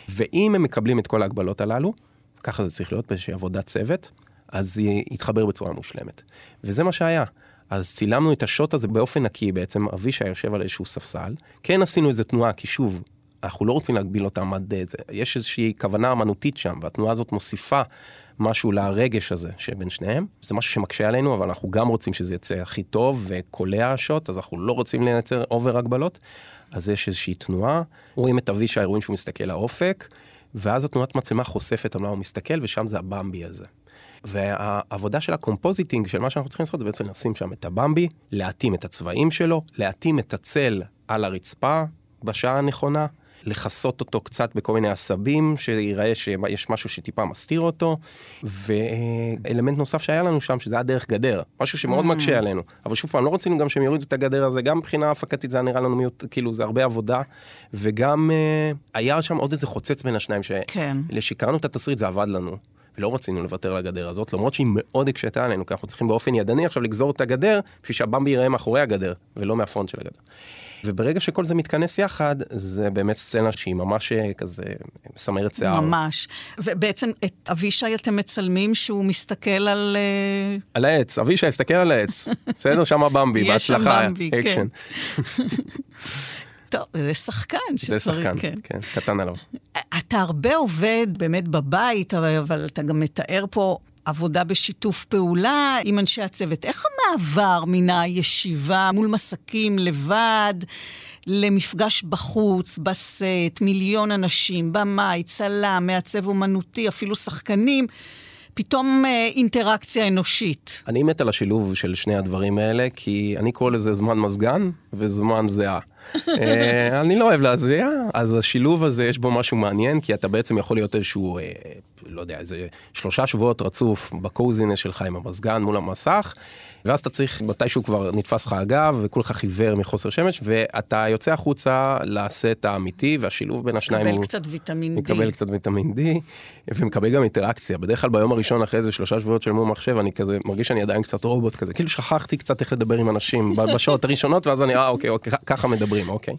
ואם הם מקבלים את כל ההגבלות הללו, ככה זה צריך להיות באיזושהי עבודת צוות, אז זה יתחבר בצורה מושלמת. וזה מה שהיה. אז צילמנו את השוט הזה באופן נקי בעצם, אבישי יושב על איזשהו ספסל. כן עשינו איזה תנועה, כי שוב, אנחנו לא רוצים להגביל אותם עד זה. יש איזושהי כוונה אמנותית שם, והתנועה הזאת מוסיפה משהו לרגש הזה שבין שניהם. זה משהו שמקשה עלינו, אבל אנחנו גם רוצים שזה יצא הכי טוב וקולע השוט, אז אנחנו לא רוצים לייצר אובר הגבלות. אז יש איזושהי תנועה, רואים את אבישי, רואים שהוא מסתכל לאופק, ואז התנועת מצלמה חושפת על מה הוא מסתכל, ושם זה הבמבי הזה. והעבודה של ה compositing, של מה שאנחנו צריכים לעשות, זה בעצם לשים שם את הבמבי, להתאים את הצבעים שלו, להתאים את הצל על הרצפה בשעה הנכונה, לכסות אותו קצת בכל מיני עשבים, שיראה שיש משהו שטיפה מסתיר אותו, ואלמנט נוסף שהיה לנו שם, שזה היה דרך גדר, משהו שמאוד מקשה עלינו. אבל שוב פעם, לא רצינו גם שהם יורידו את הגדר הזה, גם מבחינה הפקתית זה היה נראה לנו מיעוט, כאילו זה הרבה עבודה, וגם אה, היה שם עוד איזה חוצץ בין השניים, כן. שלשקראנו את התסריט זה עבד לנו. ולא רצינו לוותר על הגדר הזאת, למרות שהיא מאוד הקשתה עלינו, כי אנחנו צריכים באופן ידני עכשיו לגזור את הגדר, בשביל שהבמבי ייראה מאחורי הגדר, ולא מה front של הגדר. וברגע שכל זה מתכנס יחד, זה באמת סצנה שהיא ממש אה, כזה מסמרת שיער. ממש. ובעצם את אבישי אתם מצלמים שהוא מסתכל על... אה, על העץ, אבישי, הסתכל על העץ. בסדר? שם הבמבי, יש שם בהצלחה, במבי, כן. אקשן. טוב, זה שחקן זה שצריך, שחקן, כן. כן, קטן עליו. אתה הרבה עובד באמת בבית, אבל, אתה גם מתאר פה עבודה בשיתוף פעולה עם אנשי הצוות. איך המעבר מן הישיבה מול מסקים לבד למפגש בחוץ, בסט, מיליון אנשים, במאי, צלם, מעצב אומנותי, אפילו שחקנים, פתאום אה, אינטראקציה אנושית. אני מת על השילוב של שני הדברים האלה, כי אני קורא לזה זמן מזגן וזמן זיעה. אה, אני לא אוהב להזיע, אז השילוב הזה יש בו משהו מעניין, כי אתה בעצם יכול להיות איזשהו, אה, לא יודע, איזה שלושה שבועות רצוף בקוזינס שלך עם המזגן מול המסך, ואז אתה צריך, מתישהו כבר נתפס לך הגב, וכולך חיוור מחוסר שמש, ואתה יוצא החוצה לסט האמיתי, והשילוב בין השניים מקבל הוא... קצת ויטמין D. מקבל קצת ויטמין D, ומקבל גם אינטראקציה. בדרך כלל ביום הראשון אחרי איזה שלושה שבועות של מול מחשב, אני כזה מרגיש שאני עדיין קצת רובוט כזה, כאילו שכחתי קצת איך לדבר עם אנשים בשעות הראשונות, ואז אני, אה, אוקיי, אוקיי, ככה מדברים, אוקיי.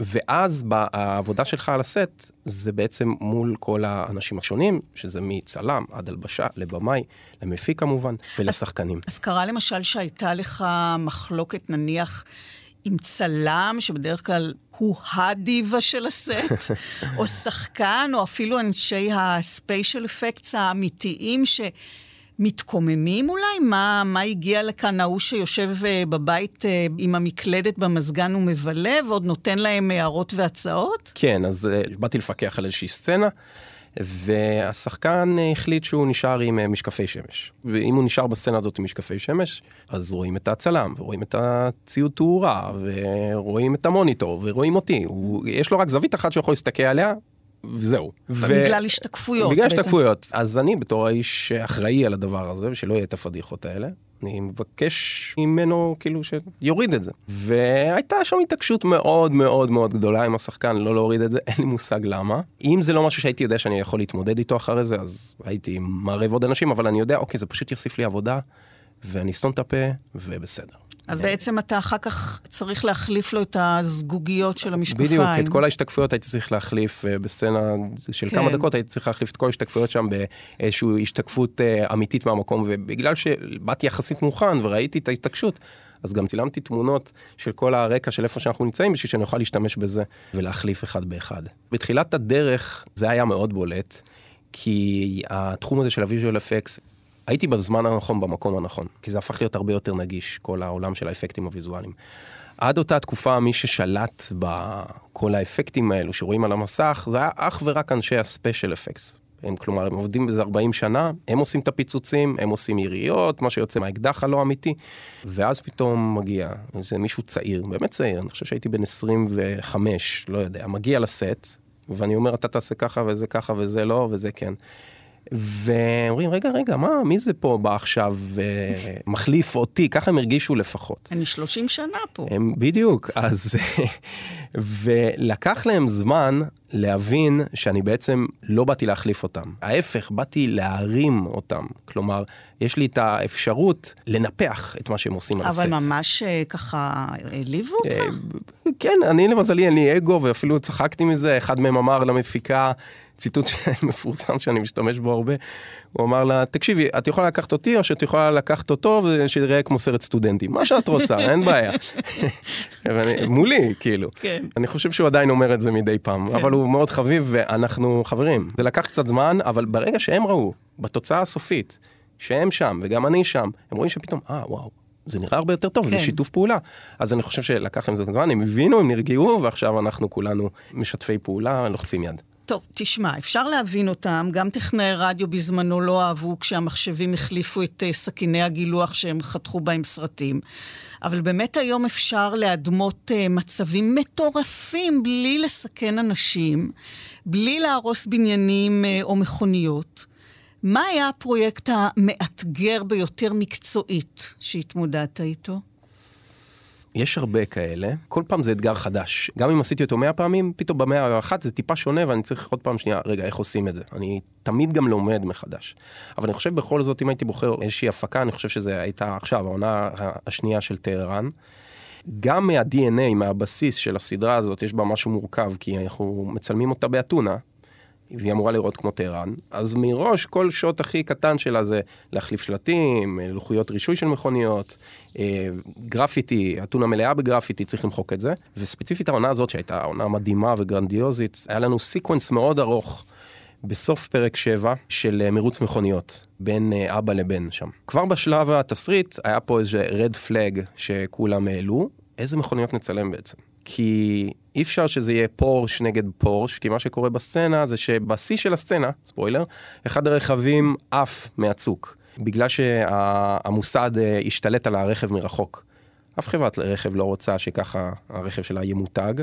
ואז בעבודה שלך על הסט, זה בעצם מול כל האנשים השונים, שזה מצלם עד הלבשה, לבמאי, למפיק כמובן, ולשחקנים. אז קרה למשל שהייתה לך מחלוקת, נניח, עם צלם, שבדרך כלל הוא הדיבה של הסט, או שחקן, או אפילו אנשי הספיישל אפקטס האמיתיים שמתקוממים אולי? מה, מה הגיע לכאן ההוא שיושב uh, בבית uh, עם המקלדת במזגן ומבלה, ועוד נותן להם הערות והצעות? כן, אז uh, באתי לפקח על איזושהי סצנה, והשחקן uh, החליט שהוא נשאר עם uh, משקפי שמש. ואם הוא נשאר בסצנה הזאת עם משקפי שמש, אז רואים את הצלם, ורואים את הציוד תאורה, ורואים את המוניטור, ורואים אותי. הוא, יש לו רק זווית אחת שהוא יכול להסתכל עליה, וזהו. ו- בגלל השתקפויות. בגלל. השתקפויות. אז אני בתור האיש שאחראי על הדבר הזה, ושלא יהיה את הפדיחות האלה, אני מבקש ממנו כאילו שיוריד את זה. והייתה שם התעקשות מאוד מאוד מאוד גדולה עם השחקן לא להוריד את זה, אין לי מושג למה. אם זה לא משהו שהייתי יודע שאני יכול להתמודד איתו אחרי זה, אז הייתי מערב עוד אנשים, אבל אני יודע, אוקיי, זה פשוט יוסיף לי עבודה, ואני אסתום את הפה, ובסדר. אז בעצם אתה אחר כך צריך להחליף לו את הזגוגיות של המשקפיים. בדיוק, את כל ההשתקפויות הייתי צריך להחליף אה, בסצנה של כן. כמה דקות, הייתי צריך להחליף את כל ההשתקפויות שם באיזושהי השתקפות אה, אמיתית מהמקום, ובגלל שבאתי יחסית מוכן וראיתי את ההתעקשות, אז גם צילמתי תמונות של כל הרקע של איפה שאנחנו נמצאים, בשביל שאני אוכל להשתמש בזה ולהחליף אחד באחד. בתחילת הדרך זה היה מאוד בולט, כי התחום הזה של ה visual effects, הייתי בזמן הנכון במקום הנכון, כי זה הפך להיות הרבה יותר נגיש, כל העולם של האפקטים הוויזואליים. עד אותה תקופה, מי ששלט בכל האפקטים האלו שרואים על המסך, זה היה אך ורק אנשי ה special effects. הם, כלומר, הם עובדים בזה 40 שנה, הם עושים את הפיצוצים, הם עושים יריות, מה שיוצא מהאקדח הלא אמיתי, ואז פתאום מגיע איזה מישהו צעיר, באמת צעיר, אני חושב שהייתי בן 25, לא יודע, מגיע לסט, ואני אומר, אתה תעשה ככה וזה ככה וזה לא וזה כן. ואומרים, רגע, רגע, מה, מי זה פה בא עכשיו ומחליף אותי? ככה הם הרגישו לפחות. אני 30 שנה פה. הם בדיוק, אז... ולקח להם זמן להבין שאני בעצם לא באתי להחליף אותם. ההפך, באתי להרים אותם. כלומר, יש לי את האפשרות לנפח את מה שהם עושים על הסט. אבל ממש אה, ככה העליבו אותך? אה, כן, אני למזלי, אין לי אגו, ואפילו צחקתי מזה. אחד מהם אמר למפיקה, ציטוט מפורסם שאני משתמש בו הרבה, הוא אמר לה, תקשיבי, את יכולה לקחת אותי, או שאת יכולה לקחת אותו, ושיראה כמו סרט סטודנטים. מה שאת רוצה, אין בעיה. ואני- מולי, כאילו. כן. אני חושב שהוא עדיין אומר את זה מדי פעם, אבל הוא מאוד חביב, ואנחנו חברים. זה לקח קצת זמן, אבל ברגע שהם ראו, בתוצאה הסופית, שהם שם, וגם אני שם, הם רואים שפתאום, אה, וואו. זה נראה הרבה יותר טוב, כן. זה שיתוף פעולה. אז אני חושב שלקח להם זמן, הם הבינו, הם נרגעו, ועכשיו אנחנו כולנו משתפי פעולה, לוחצים יד. טוב, תשמע, אפשר להבין אותם, גם טכנאי רדיו בזמנו לא אהבו כשהמחשבים החליפו את אה, סכיני הגילוח שהם חתכו בהם סרטים. אבל באמת היום אפשר להדמות אה, מצבים מטורפים בלי לסכן אנשים, בלי להרוס בניינים אה, או מכוניות. מה היה הפרויקט המאתגר ביותר מקצועית שהתמודדת איתו? יש הרבה כאלה, כל פעם זה אתגר חדש. גם אם עשיתי אותו 100 פעמים, פתאום במאה האחת זה טיפה שונה ואני צריך עוד פעם שנייה, רגע, איך עושים את זה? אני תמיד גם לומד מחדש. אבל אני חושב בכל זאת, אם הייתי בוחר איזושהי הפקה, אני חושב שזה הייתה עכשיו, העונה השנייה של טהרן. גם מה-DNA, מהבסיס של הסדרה הזאת, יש בה משהו מורכב, כי אנחנו מצלמים אותה באתונה, והיא אמורה לראות כמו טהרן, אז מראש כל shot הכי קטן שלה זה להחליף שלטים, לוחיות רישוי של מכוניות, גרפיטי, אתונה מלאה בגרפיטי, צריך למחוק את זה. וספציפית העונה הזאת, שהייתה עונה מדהימה וגרנדיוזית, היה לנו sequence מאוד ארוך. בסוף פרק 7 של אה, מרוץ מכוניות, בין אה, אבא לבן שם. כבר בשלב התסריט היה פה איזה red flag שכולם העלו, איזה מכוניות נצלם בעצם? כי אי אפשר שזה יהיה פורש נגד פורש, כי מה שקורה בסצנה זה שבשיא של הסצנה, ספוילר, אחד הרכבים עף מהצוק, בגלל שהמוסד אה, השתלט על הרכב מרחוק. אף חברת רכב לא רוצה שככה הרכב שלה ימותג.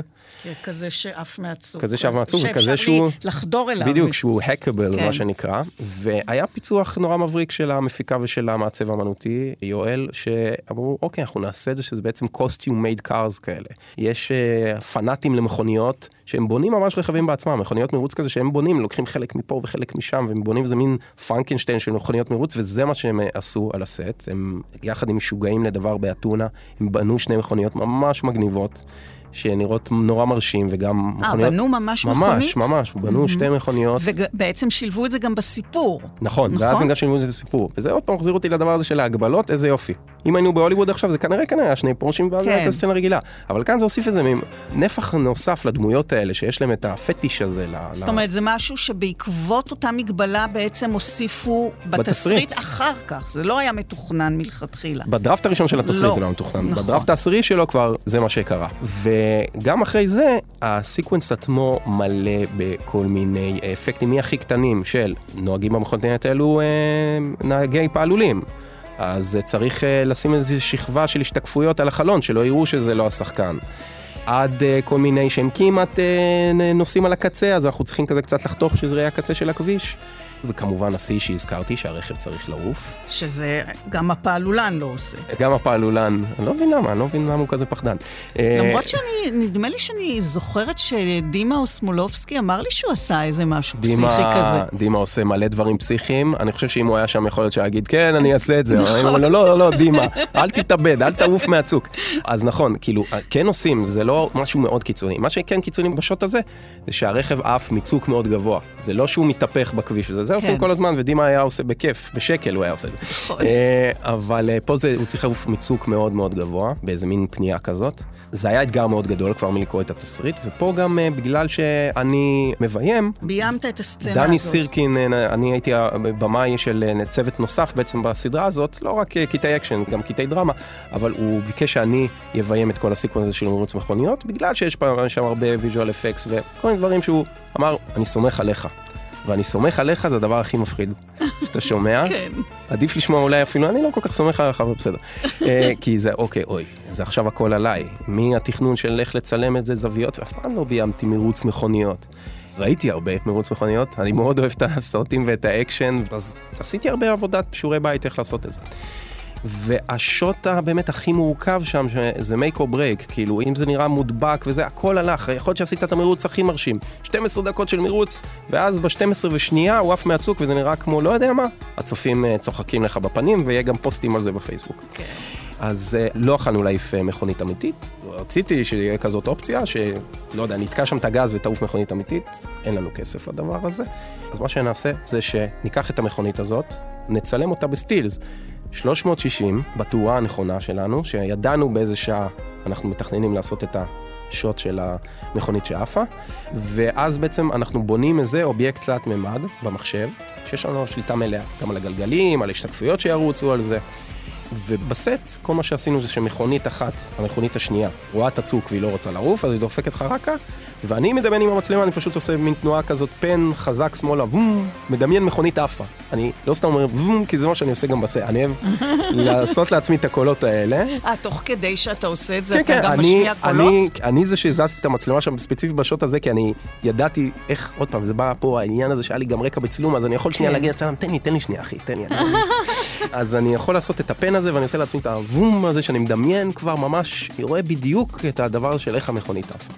כן, כזה שעף מעצוב. כזה שעף מעצוב, וכזה שהוא... שאפשר לחדור אליו. בדיוק, שהוא hackable, כן. מה שנקרא. והיה פיצוח נורא מבריק של המפיקה ושל המעצב האמנותי, יואל, שאמרו, אוקיי, אנחנו נעשה את זה שזה בעצם costume made cars כאלה. יש uh, פנאטים למכוניות. שהם בונים ממש רכבים בעצמם, מכוניות מרוץ כזה שהם בונים, לוקחים חלק מפה וחלק משם, והם בונים איזה מין פרנקנשטיין של מכוניות מרוץ, וזה מה שהם אה, עשו על הסט. הם יחד עם משוגעים לדבר באתונה, הם בנו שני מכוניות ממש מגניבות. שנראות נורא מרשים, וגם 아, מכוניות... אה, בנו ממש מכונית? ממש, ממש, בנו mm-hmm. שתי מכוניות. ובעצם שילבו את זה גם בסיפור. נכון, נכון, ואז הם גם שילבו את זה בסיפור. וזה עוד פעם מחזיר אותי לדבר הזה של ההגבלות, איזה יופי. אם היינו בהוליווד עכשיו, זה כנראה כנראה שני פורשים, ואז כן. הייתה סצנה רגילה. אבל כאן זה הוסיף את זה נפח נוסף לדמויות האלה, שיש להם את הפטיש הזה. זאת אומרת, זה משהו שבעקבות אותה מגבלה בעצם הוסיפו בתסריט אחר כך. זה לא היה מתוכנן מלכתחילה. בדראפט הראשון של התסריט לא. זה לא מתוכנן. נכון. בדראפט העשירי שלו כבר זה מה שקרה. וגם אחרי זה, ה sequence עצמו מלא בכל מיני אפקטים מהכי קטנים של נוהגים במכוניות האלו אה, נהגי פעלולים. אז צריך אה, לשים איזושהי שכבה של השתקפויות על החלון, שלא יראו שזה לא השחקן. עד uh, כל מיני שהם כמעט uh, נוסעים על הקצה, אז אנחנו צריכים כזה קצת לחתוך שזה יהיה הקצה של הכביש. וכמובן השיא שהזכרתי, שהרכב צריך לעוף. שזה גם הפעלולן לא עושה. גם הפעלולן, אני לא מבין למה, אני לא מבין למה הוא כזה פחדן. למרות שאני, נדמה לי שאני זוכרת שדימה אוסמולובסקי אמר לי שהוא עשה איזה משהו דימה, פסיכי כזה. דימה עושה מלא דברים פסיכיים, אני חושב שאם הוא היה שם יכול להיות שיגיד, כן, אני אעשה את זה. נכון. לא, לא, לא, לא, דימה, אל תתאבד, אל תעוף מהצוק. אז נכון, כאילו, כן עושים, זה לא משהו מאוד קיצוני. מה שכן קיצוני בשוט הזה, זה שהרכב עף מצוק מאוד גבוה. זה לא שהוא מתהפך בכביש, זה זה כן. עושים כל הזמן, ודימה היה עושה בכיף, בשקל הוא היה עושה את זה. נכון. אה, אבל אה, פה זה, הוא צריך לעוף מצוק מאוד מאוד גבוה, באיזה מין פנייה כזאת. זה היה אתגר מאוד גדול כבר מלקרוא את התסריט, ופה גם uh, בגלל שאני מביים... ביימת את הסצנה הזאת. דני סירקין, אני הייתי הבמאי של צוות נוסף בעצם בסדרה הזאת, לא רק קטעי אקשן, גם קטעי דרמה, אבל הוא ביקש שאני אביים את כל ה sequence הזה של מרוץ מכוניות, בגלל שיש שם הרבה visual effects וכל מיני דברים שהוא אמר, אני סומך עליך. ואני סומך עליך זה הדבר הכי מפחיד שאתה שומע. כן. עדיף לשמוע אולי אפילו, אני לא כל כך סומך עליך, אבל בסדר. אה, כי זה, אוקיי, אוי, זה עכשיו הכל עליי. מהתכנון של איך לצלם את זה, זוויות, ואף פעם לא ביימתי מרוץ מכוניות. ראיתי הרבה מרוץ מכוניות, אני מאוד אוהב את הסרטים ואת האקשן, אז עשיתי הרבה עבודת שיעורי בית איך לעשות את זה. והשוט הבאמת הכי מורכב שם, זה make or break, כאילו, אם זה נראה מודבק וזה, הכל הלך, יכול להיות שעשית את המרוץ הכי מרשים. 12 דקות של מרוץ, ואז ב-12 ושנייה הוא עף מהצוק וזה נראה כמו לא יודע מה. הצופים אה, צוחקים לך בפנים, ויהיה גם פוסטים על זה בפייסבוק. כן. אז אה, לא יכולנו להעיף אה, מכונית אמיתית. רציתי שיהיה כזאת אופציה, שלא יודע, נתקע שם את הגז ותעוף מכונית אמיתית, אין לנו כסף לדבר הזה. אז מה שנעשה זה שניקח את המכונית הזאת, נצלם אותה בסטילס. 360 בתאורה הנכונה שלנו, שידענו באיזה שעה אנחנו מתכננים לעשות את השוט של המכונית שעפה, ואז בעצם אנחנו בונים איזה אובייקט תלת מימד במחשב, שיש לנו שליטה מלאה, גם על הגלגלים, על השתקפויות שירוצו על זה. ובסט, כל מה שעשינו זה שמכונית אחת, המכונית השנייה, רואה את הצוק והיא לא רוצה לעוף, אז היא דופקת חרקה, ואני מדמיין עם המצלמה, אני פשוט עושה מין תנועה כזאת, פן חזק שמאלה, וום, מדמיין מכונית עפה. אני לא סתם אומר וום, כי זה מה שאני עושה גם בסרט. אני אוהב לעשות לעצמי את הקולות האלה. אה, תוך כדי שאתה עושה את זה, כן, אתה כן, גם אני, משמיע קולות? אני, אני זה שהזזתי את המצלמה שם ספציפית בשוט הזה, כי אני ידעתי איך, עוד פעם, זה בא פה העניין הזה שהיה לי גם רקע בצילום, אז אני יכול שנייה כן. להגיד לצלם, תן לי, תן לי שנייה, אחי, תן לי. אעשה." אז אני יכול לעשות את ה pan הזה, ואני עושה לעצמי את הוום הזה, שאני מדמיין כבר ממש, אני רואה בדיוק את הדבר של איך המכונית עפה.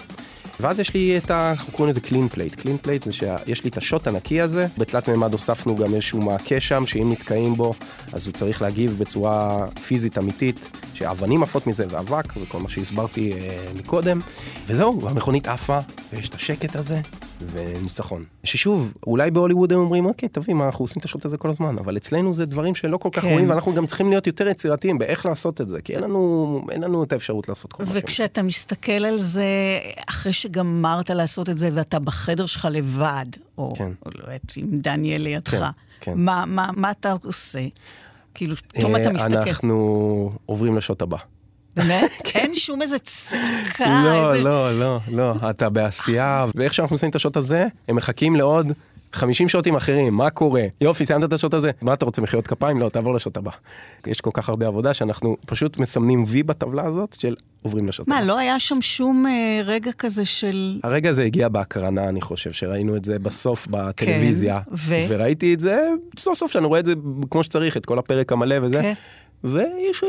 ואז יש לי את ה... אנחנו קוראים לזה clean plate. clean plate זה שיש לי את השוט הנקי הזה, בתלת מימד הוספנו גם איזשהו מעקה שם, שאם נתקעים בו, אז הוא צריך להגיב בצורה פיזית אמיתית, שאבנים עפות מזה ואבק, וכל מה שהסברתי אה, מקודם. וזהו, והמכונית עפה, ויש את השקט הזה, וניצחון. ששוב, אולי בהוליווד הם אומרים, אוקיי, תביא, מה, אנחנו עושים את השוט הזה כל הזמן, אבל אצלנו זה דברים שלא כל כך כן. רואים, ואנחנו גם צריכים להיות יותר יצירתיים באיך לעשות את זה, כי אין לנו, אין לנו את האפשרות לעשות כל מה שהם. וכשאתה מסתכל על זה, אחרי שגמרת לעשות את זה ואתה בחדר שלך לבד, או כן. או לא יודעת, עם דניאל לידך, כן, כן. מה, מה, מה אתה עושה? כאילו, פתאום אתה אה, מסתכל, אנחנו עוברים לשוט הבא. באמת? אין שום איזה צעקה, לא. לא, לא, לא, אתה בעשייה, ואיך שאנחנו מסיימים את השוט הזה, הם מחכים לעוד 50 שוטים אחרים, מה קורה? יופי, סיימת את השוט הזה? מה אתה רוצה, מחיאות כפיים? לא, תעבור לשוט הבא. יש כל כך הרבה עבודה שאנחנו פשוט מסמנים וי בטבלה הזאת של עוברים לשוט הבא. מה, לא היה שם שום אה, רגע כזה של... הרגע הזה הגיע בהקרנה, אני חושב, שראינו את זה בסוף בטלוויזיה. כן, ו? וראיתי את זה, סוף סוף שאני רואה את זה כמו שצריך, את כל הפרק המלא וזה. כן. ויש...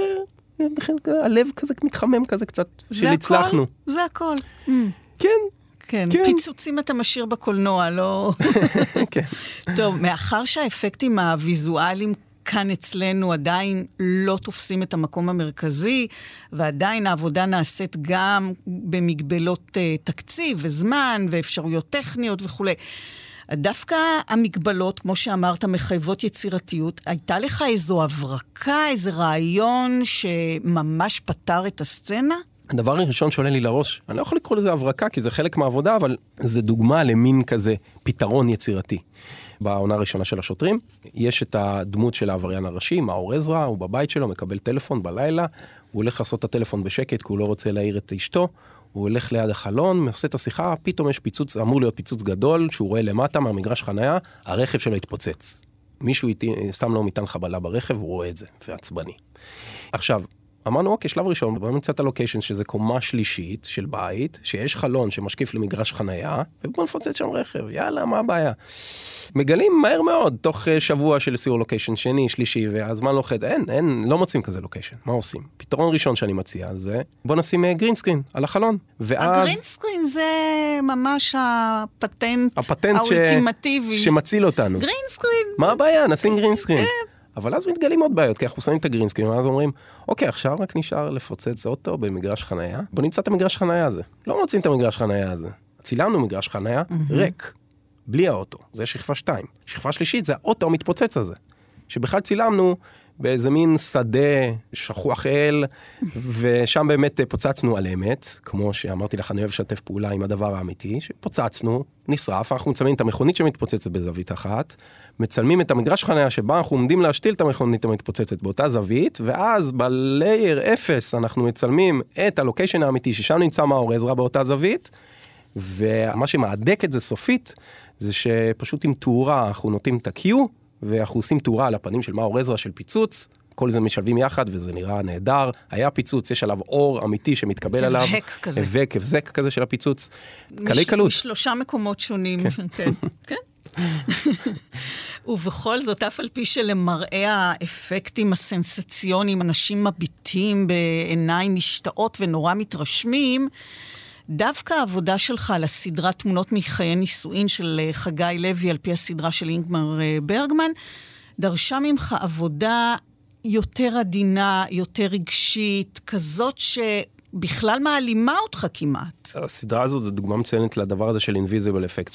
אה, בכלל, הלב כזה מתחמם כזה קצת, זה שהצלחנו. הכל? זה הכל. Mm, כן, כן, כן. פיצוצים אתה משאיר בקולנוע, לא... כן. טוב, מאחר שהאפקטים הוויזואליים כאן אצלנו עדיין לא תופסים את המקום המרכזי, ועדיין העבודה נעשית גם במגבלות uh, תקציב וזמן ואפשרויות טכניות וכולי. דווקא המגבלות, כמו שאמרת, מחייבות יצירתיות. הייתה לך איזו הברקה, איזה רעיון שממש פתר את הסצנה? הדבר הראשון שעולה לי לראש, אני לא יכול לקרוא לזה הברקה, כי זה חלק מהעבודה, אבל זה דוגמה למין כזה פתרון יצירתי. בעונה הראשונה של השוטרים, יש את הדמות של העבריין הראשי, מאור עזרא, הוא בבית שלו, מקבל טלפון בלילה, הוא הולך לעשות את הטלפון בשקט, כי הוא לא רוצה להעיר את אשתו, הוא הולך ליד החלון, עושה את השיחה, פתאום יש פיצוץ, אמור להיות פיצוץ גדול, שהוא רואה למטה מהמגרש חנייה, הרכב שלו התפוצץ. מישהו שם לו מטען חבלה ברכב, הוא רואה את זה, ועצבני. עכשיו, אמרנו, אוקיי, שלב ראשון, בואו נמצא את הלוקיישן שזה קומה שלישית של בית, שיש חלון שמשקיף למגרש חנייה, ובואו נפוצץ שם רכב, יאללה, מה הבעיה? מגלים מהר מאוד, תוך אה, שבוע של סיור location שני, שלישי, והזמן לוחץ, אין, אין, לא מוצאים כזה location, מה עושים? פתרון ראשון שאני מציע זה, בואו נשים green screen על החלון, ואז... ה green screen זה ממש הפטנט, הפטנט ש... האולטימטיבי. שמציל אותנו. גרינסקרין. מה הבעיה? נשים green screen. אבל אז מתגלים עוד בעיות, כי אנחנו שמים את ה green screen, ואז אומרים, אוקיי, עכשיו רק נשאר לפוצץ אוטו במגרש חנייה, בוא נמצא את המגרש חנייה הזה. לא מוצאים את המגרש חנייה הזה. צילמנו מגרש חנייה ריק, בלי האוטו, זה שכבה שתיים. שכבה שלישית זה האוטו המתפוצץ הזה, שבכלל צילמנו באיזה מין שדה שכוח אל, ושם באמת אה, פוצצנו על אמת, כמו שאמרתי לך, אני אוהב לשתף פעולה עם הדבר האמיתי, שפוצצנו, נשרף, אנחנו מצלמים את המכונית שמתפוצצת בזווית אחת, מצלמים את המגרש חניה שבה אנחנו עומדים להשתיל את המכונית המתפוצצת באותה זווית, ואז בלייר 0 אנחנו מצלמים את הלוקיישן האמיתי, ששם נמצא מאור עזרא באותה זווית, ומה שמהדק את זה סופית, זה שפשוט עם תאורה אנחנו נותנים את ה-Q, ואנחנו עושים תאורה על הפנים של מאור עזרא של פיצוץ, כל זה משלבים יחד וזה נראה נהדר. היה פיצוץ, יש עליו אור אמיתי שמתקבל עליו. הבהק כזה. הבק, הבזק כזה של הפיצוץ. קלי מש- קלות. משלושה מקומות שונים, כן. כן. ובכל זאת, אף על פי שלמראה האפקטים הסנסציוניים, אנשים מביטים בעיניים משתאות ונורא מתרשמים, דווקא העבודה שלך על הסדרת תמונות מחיי נישואין של אה, חגי לוי, על פי הסדרה של אינגמר אה, ברגמן, דרשה ממך עבודה יותר עדינה, יותר רגשית, כזאת שבכלל מעלימה אותך כמעט. הסדרה הזאת זו דוגמה מצוינת לדבר הזה של אינביזיבל אפקט,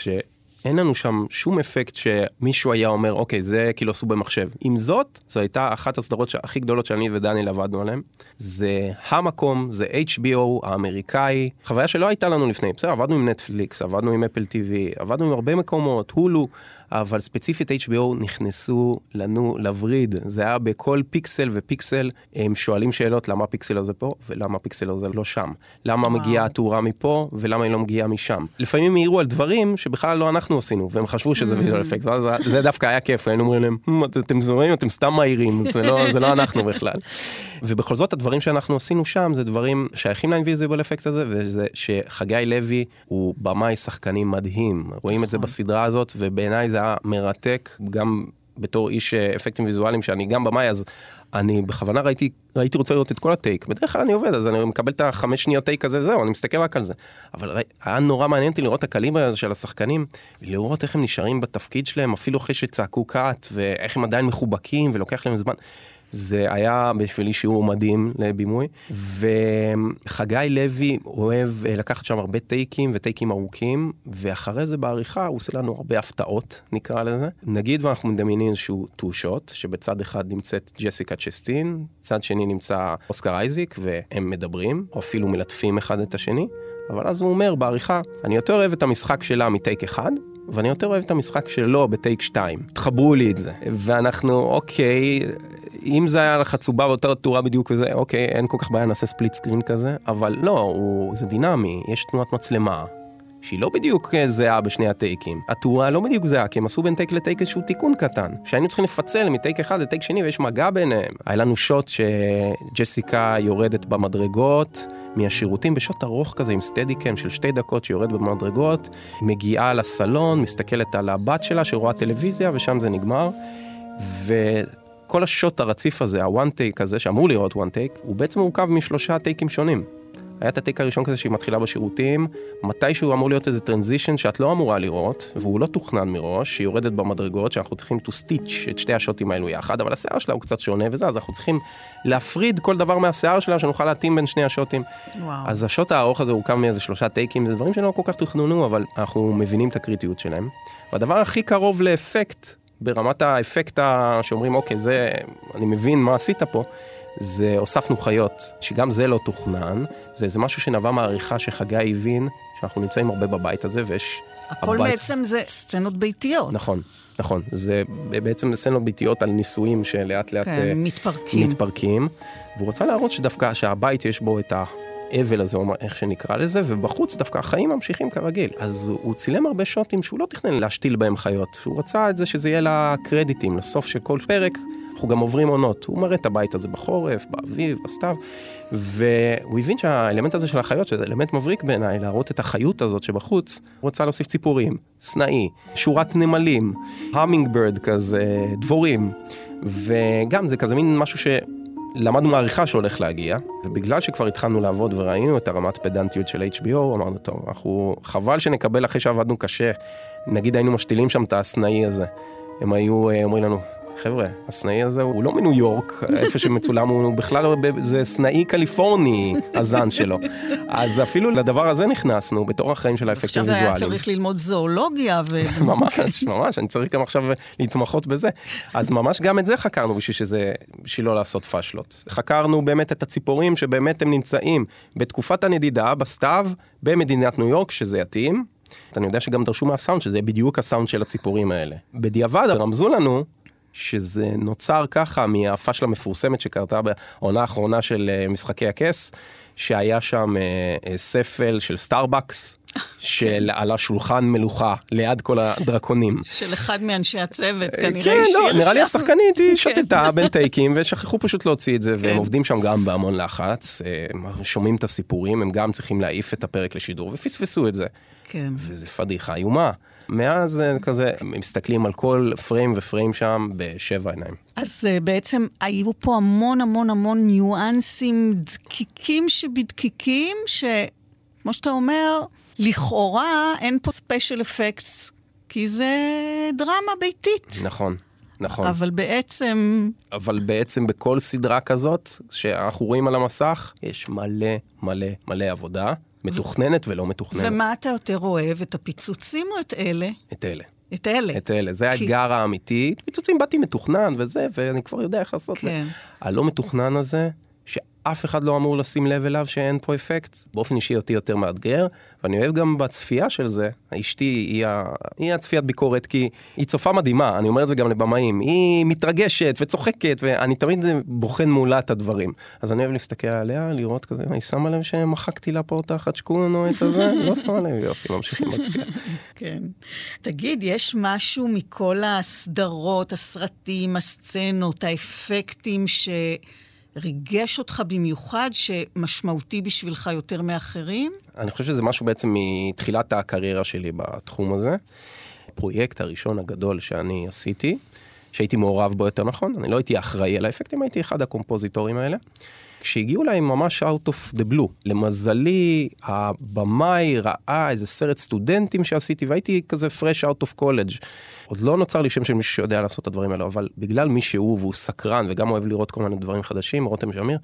שאין לנו שם שום אפקט שמישהו היה אומר, אוקיי, זה כאילו עשו במחשב. עם זאת, זו הייתה אחת הסדרות הכי גדולות שאני ודניאל עבדנו עליהן. זה המקום, זה HBO האמריקאי, חוויה שלא הייתה לנו לפני. בסדר, עבדנו עם נטפליקס, עבדנו עם אפל TV, עבדנו עם הרבה מקומות, הולו, אבל ספציפית HBO נכנסו לנו לווריד. זה היה בכל פיקסל ופיקסל, הם שואלים שאלות למה הפיקסל הזה פה ולמה הפיקסל הזה לא שם. למה וואו. מגיעה התאורה מפה ולמה היא לא מגיעה משם. לפעמים העירו על דברים שבכלל לא אנחנו עשינו, והם חשבו שזה ויזואל אפקט, ואז זה דווקא היה כיף, היינו אומרים להם, "מ, אתם זורעים, אתם סתם מעירים, זה לא, זה לא אנחנו בכלל. ובכל זאת הדברים שאנחנו עשינו שם זה דברים שייכים לאינביזיבל אפקט הזה, וזה שחגי לוי הוא במאי שחקנים מדהים. רואים את זה בסדרה הזאת, ובעיניי זה היה מרתק, גם בתור איש אה, אפקטים ויזואליים, שאני גם במאי, אז אני בכוונה ראיתי, הייתי רוצה לראות את כל הטייק. בדרך כלל אני עובד, אז אני מקבל את החמש שניות טייק הזה, זהו, אני מסתכל רק על זה. אבל ראי, היה נורא מעניין אותי לראות את הקליבר הזה של השחקנים, לראות איך הם נשארים בתפקיד שלהם, אפילו אחרי שצעקו קאט, ואיך הם עדיין מחובקים, ולוקח להם זמן. זה היה בשבילי שיעור מדהים לבימוי, וחגי לוי אוהב אה, לקחת שם הרבה טייקים וטייקים ארוכים, ואחרי זה בעריכה הוא עושה לנו הרבה הפתעות, נקרא לזה. נגיד ואנחנו מדמיינים איזשהו טו שוט, שבצד אחד נמצאת ג'סיקה צ'סטין, צד שני נמצא אוסקר אייזיק, והם מדברים, או אפילו מלטפים אחד את השני. אבל אז הוא אומר בעריכה, אני יותר אוהב את המשחק שלה מטייק אחד, ואני יותר אוהב את המשחק שלו בטייק 2. תחברו לי את זה. ואנחנו, אוקיי, אם זה היה לך צובה באותה תאורה בדיוק וזה, אוקיי, אין כל כך בעיה, נעשה split screen כזה, אבל לא, הוא, זה דינמי, יש תנועת מצלמה. שהיא לא בדיוק זהה בשני הטייקים. התאורה לא בדיוק זהה, כי הם עשו בין טייק לטייק איזשהו תיקון קטן. שהיינו צריכים לפצל מטייק אחד לטייק שני ויש מגע ביניהם. היה לנו שוט שג'סיקה יורדת במדרגות מהשירותים בשוט ארוך כזה עם סטדיקם של שתי דקות שיורד במדרגות, מגיעה לסלון, מסתכלת על הבת שלה שרואה טלוויזיה ושם זה נגמר. ו... כל השוט הרציף הזה, ה one take הזה, שאמור לראות one take, הוא בעצם מורכב משלושה טייקים שונים. היה את הטייק הראשון כזה שהיא מתחילה בשירותים, מתישהו אמור להיות איזה transition שאת לא אמורה לראות, והוא לא תוכנן מראש, שהיא יורדת במדרגות, שאנחנו צריכים to stitch את שתי השוטים האלו יחד, אבל השיער שלה הוא קצת שונה וזה, אז אנחנו צריכים להפריד כל דבר מהשיער שלה, שנוכל להתאים בין שני השוטים. וואו. אז השוט הארוך הזה הורכב מאיזה שלושה טייקים, זה דברים שלא כל כך תוכננו, אבל אנחנו מבינים את הקריטיות שלהם. והדבר הכי קרוב לאפקט, ברמת האפקט שאומרים, אוקיי, זה, אני מבין מה עשית פה, זה הוספנו חיות, שגם זה לא תוכנן, זה איזה משהו שנבע מהעריכה שחגי הבין שאנחנו נמצאים הרבה בבית הזה, ויש... הכל הבית... בעצם זה סצנות ביתיות. נכון, נכון. זה בעצם סצנות ביתיות על נישואים שלאט לאט כן, uh, מתפרקים. מתפרקים. והוא רצה להראות שדווקא שהבית יש בו את האבל הזה, או איך שנקרא לזה, ובחוץ דווקא החיים ממשיכים כרגיל. אז הוא, הוא צילם הרבה שוטים שהוא לא תכנן להשתיל בהם חיות, הוא רצה את זה שזה יהיה לקרדיטים, לסוף של כל פרק. אנחנו גם עוברים עונות. הוא מראה את הבית הזה בחורף, באביב, בסתיו, והוא הבין שהאלמנט הזה של החיות, שזה אלמנט מבריק בעיניי, להראות את החיות הזאת שבחוץ, הוא רצה להוסיף ציפורים, סנאי, שורת נמלים, המינג בירד כזה, דבורים, וגם זה כזה מין משהו ש... למדנו מעריכה שהולך להגיע, ובגלל שכבר התחלנו לעבוד וראינו את הרמת פדנטיות של HBO, אמרנו, טוב, אנחנו, חבל שנקבל אחרי שעבדנו קשה, נגיד היינו משתילים שם את הסנאי הזה. הם היו אה, אומרים לנו, חבר'ה, הסנאי הזה הוא לא מניו יורק, איפה שמצולם הוא בכלל לא, זה סנאי קליפורני, הזן שלו. אז אפילו לדבר הזה נכנסנו, בתור החיים של האפקטים ויזואליים. עכשיו היה צריך ללמוד זואולוגיה ו... ממש, ממש, אני צריך גם עכשיו להתמחות בזה. אז ממש גם את זה חקרנו בשביל שזה, בשביל לא לעשות פאשלות. חקרנו באמת את הציפורים שבאמת הם נמצאים בתקופת הנדידה, בסתיו, במדינת ניו יורק, שזה יתאים. אני יודע שגם דרשו מהסאונד, שזה בדיוק הסאונד של הציפורים האלה. בדיעבד, רמזו לנו שזה נוצר ככה מהפאשלה המפורסמת שקרתה בעונה האחרונה של אה, משחקי הכס, שהיה שם אה, אה, ספל של סטארבקס. של על השולחן מלוכה ליד כל הדרקונים. של אחד מאנשי הצוות, כנראה כן, לא, נראה לי השחקנית היא שתתה בין טייקים ושכחו פשוט להוציא את זה, והם עובדים שם גם בהמון לחץ, שומעים את הסיפורים, הם גם צריכים להעיף את הפרק לשידור, ופספסו את זה. כן. וזה פדיחה איומה. מאז כזה, מסתכלים על כל פריים ופריים שם בשבע עיניים. אז בעצם היו פה המון המון המון ניואנסים, דקיקים שבדקיקים, שכמו שאתה אומר, לכאורה אין פה ספיישל אפקטס, כי זה דרמה ביתית. נכון. נכון. אבל בעצם... אבל בעצם בכל סדרה כזאת, שאנחנו רואים על המסך, יש מלא מלא מלא עבודה. מתוכננת ולא מתוכננת. ומה אתה יותר אוהב, את הפיצוצים או את אלה? את אלה. את אלה. את אלה, זה האתגר האמיתי. פיצוצים באתי מתוכנן וזה, ואני כבר יודע איך לעשות. כן. הלא מתוכנן הזה, אף אחד לא אמור לשים לב אליו שאין פה אפקט. באופן אישי אותי יותר מאתגר, ואני אוהב גם בצפייה של זה, אשתי היא, ה... היא הצפיית ביקורת, כי היא צופה מדהימה, אני אומר את זה גם לבמאים, היא מתרגשת וצוחקת, ואני תמיד בוחן מולה את הדברים. אז אני אוהב להסתכל עליה, לראות כזה, היא שמה לב שמחקתי לה פה תחת שקון או את הזה, לא שמה לב, יופי, ממשיכים בצפייה. כן. תגיד, יש משהו מכל הסדרות, הסרטים, הסצנות, האפקטים ש... ריגש אותך במיוחד, שמשמעותי בשבילך יותר מאחרים? אני חושב שזה משהו בעצם מתחילת הקריירה שלי בתחום הזה. הפרויקט הראשון הגדול שאני עשיתי, שהייתי מעורב בו יותר נכון, אני לא הייתי אחראי על האפקטים, הייתי אחד הקומפוזיטורים האלה. כשהגיעו אליי ממש out of the blue. למזלי, הבמאי ראה איזה סרט סטודנטים שעשיתי, והייתי כזה fresh out of college. עוד לא נוצר לי שם של מישהו שיודע לעשות את הדברים האלה, אבל בגלל מי שהוא, והוא סקרן, וגם אוהב לראות כל מיני דברים חדשים, רותם שמיר,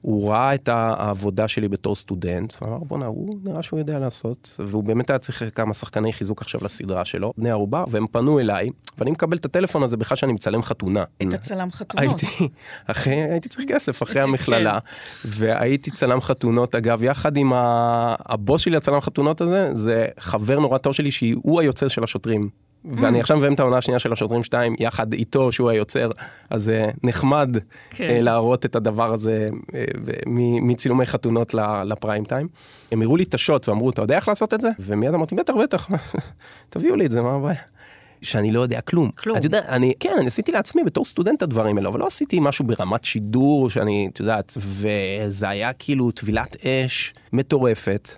הוא ראה את העבודה שלי בתור סטודנט, ואמר, בואנה, הוא נראה שהוא יודע לעשות, והוא באמת היה צריך כמה שחקני חיזוק עכשיו לסדרה שלו, בני ערובה, והם פנו אליי, ואני מקבל את הטלפון הזה בכלל שאני מצלם חתונה. את הצלם חתונות. הייתי, אחרי, הייתי צריך כסף אחרי המכללה, כן. והייתי צלם חתונות, אגב, יחד עם הבוס שלי, הצלם חתונות הזה, זה חבר נורא טוב שלי, שהוא היוצר של השוטרים. ואני עכשיו מביים את העונה השנייה של השוטרים 2 יחד איתו שהוא היוצר, אז זה נחמד כן. אה, להראות את הדבר הזה אה, מצילומי חתונות לפריים טיים. הם הראו לי את השוט ואמרו, אתה יודע איך לעשות את זה? ומיד אמרתי, בטח, בטח, תביאו לי את זה, מה הבעיה? שאני לא יודע כלום. כלום. את יודעת, אני, כן, אני עשיתי לעצמי בתור סטודנט את הדברים האלה, אבל לא עשיתי משהו ברמת שידור שאני, את יודעת, וזה היה כאילו טבילת אש מטורפת.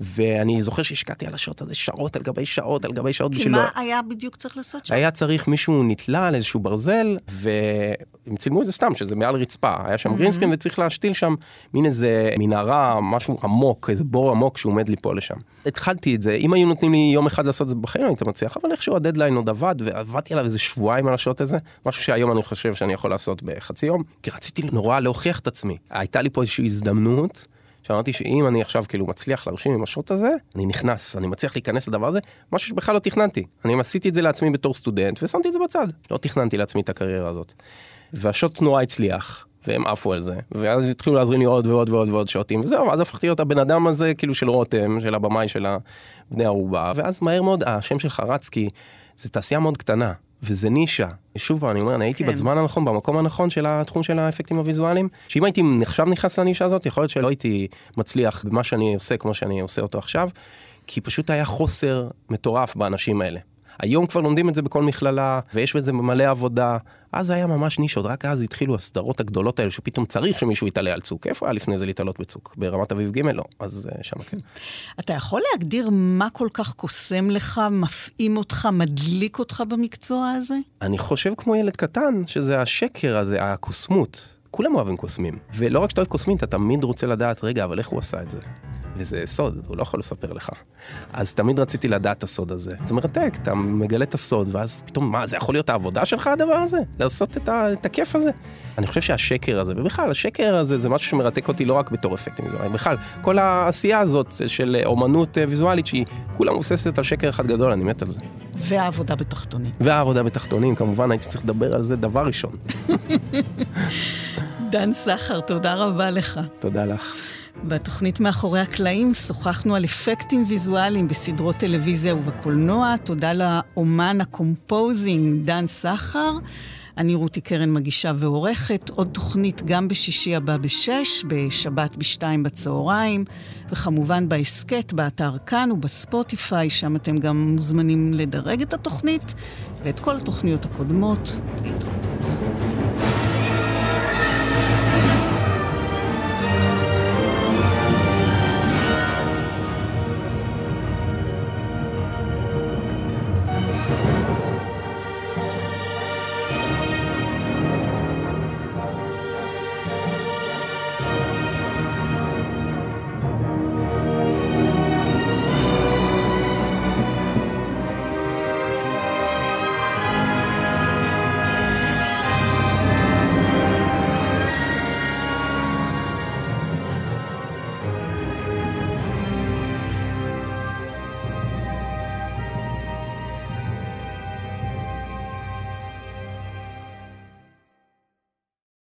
ואני זוכר שהשקעתי על השוט הזה שעות על גבי שעות על גבי שעות כי בשבילו. כי מה היה בדיוק צריך לעשות שם? היה צריך מישהו נתלה על איזשהו ברזל, והם צילמו את זה סתם, שזה מעל רצפה. היה שם mm-hmm. גרינסקן וצריך להשתיל שם מין איזה מנהרה, משהו עמוק, איזה בור עמוק שהוא עומד ליפול לשם. התחלתי את זה, אם היו נותנים לי יום אחד לעשות את זה בחיים, הייתי מצליח, אבל איכשהו הדדליין עוד עבד, ועבדתי עליו איזה שבועיים על השוט הזה, משהו שהיום אני חושב שאני יכול לעשות בחצי יום, כי רציתי נורא להוכיח את עצמי. הייתה לי פה איזושהי הזדמנות. שאמרתי שאם אני עכשיו כאילו מצליח להרשים עם השוט הזה, אני נכנס, אני מצליח להיכנס לדבר הזה, משהו שבכלל לא תכננתי. אני עשיתי את זה לעצמי בתור סטודנט ושמתי את זה בצד. לא תכננתי לעצמי את הקריירה הזאת. והשוט נורא הצליח, והם עפו על זה, ואז התחילו להזרים לי עוד ועוד ועוד ועוד שוטים, וזהו, אז הפכתי להיות הבן אדם הזה, כאילו של רותם, של הבמאי של הבני ערובה, ואז מהר מאוד השם שלך רץ, כי זו תעשייה מאוד קטנה. וזה נישה. שוב פעם, אני אומר, אני הייתי כן. בזמן הנכון, במקום הנכון של התחום של האפקטים הוויזואליים, שאם הייתי עכשיו נכנס לנישה הזאת, יכול להיות שלא הייתי מצליח במה שאני עושה כמו שאני עושה אותו עכשיו, כי פשוט היה חוסר מטורף באנשים האלה. היום כבר לומדים את זה בכל מכללה, ויש בזה מלא עבודה. אז זה היה ממש נישות, רק אז התחילו הסדרות הגדולות האלה, שפתאום צריך שמישהו יתעלה על צוק. איפה היה לפני זה להתעלות בצוק? ברמת אביב ג' לא, אז uh, שם כן. אתה יכול להגדיר מה כל כך קוסם לך, מפעים אותך, מדליק אותך במקצוע הזה? אני חושב כמו ילד קטן, שזה השקר הזה, הקוסמות. כולם אוהבים קוסמים. ולא רק שאתה אוהב קוסמים, אתה תמיד רוצה לדעת, רגע, אבל איך הוא עשה את זה? וזה סוד, הוא לא יכול לספר לך. אז תמיד רציתי לדעת את הסוד הזה. זה מרתק, אתה מגלה את הסוד, ואז פתאום, מה, זה יכול להיות העבודה שלך הדבר הזה? לעשות את, ה, את הכיף הזה? אני חושב שהשקר הזה, ובכלל, השקר הזה זה משהו שמרתק אותי לא רק בתור אפקטים ויזואליים, בכלל, כל העשייה הזאת של אומנות ויזואלית, שהיא כולה מבוססת על שקר אחד גדול, אני מת על זה. והעבודה בתחתונים. והעבודה בתחתונים, כמובן, הייתי צריך לדבר על זה דבר ראשון. דן סחר, תודה רבה לך. תודה לך. בתוכנית מאחורי הקלעים שוחחנו על אפקטים ויזואליים בסדרות טלוויזיה ובקולנוע. תודה לאומן ה compositing דן סחר. אני רותי קרן מגישה ועורכת. עוד תוכנית גם בשישי הבא בשש, בשבת בשתיים בצהריים, וכמובן בהסכת, באתר כאן ובספוטיפיי, שם אתם גם מוזמנים לדרג את התוכנית ואת כל התוכניות הקודמות. להתראות.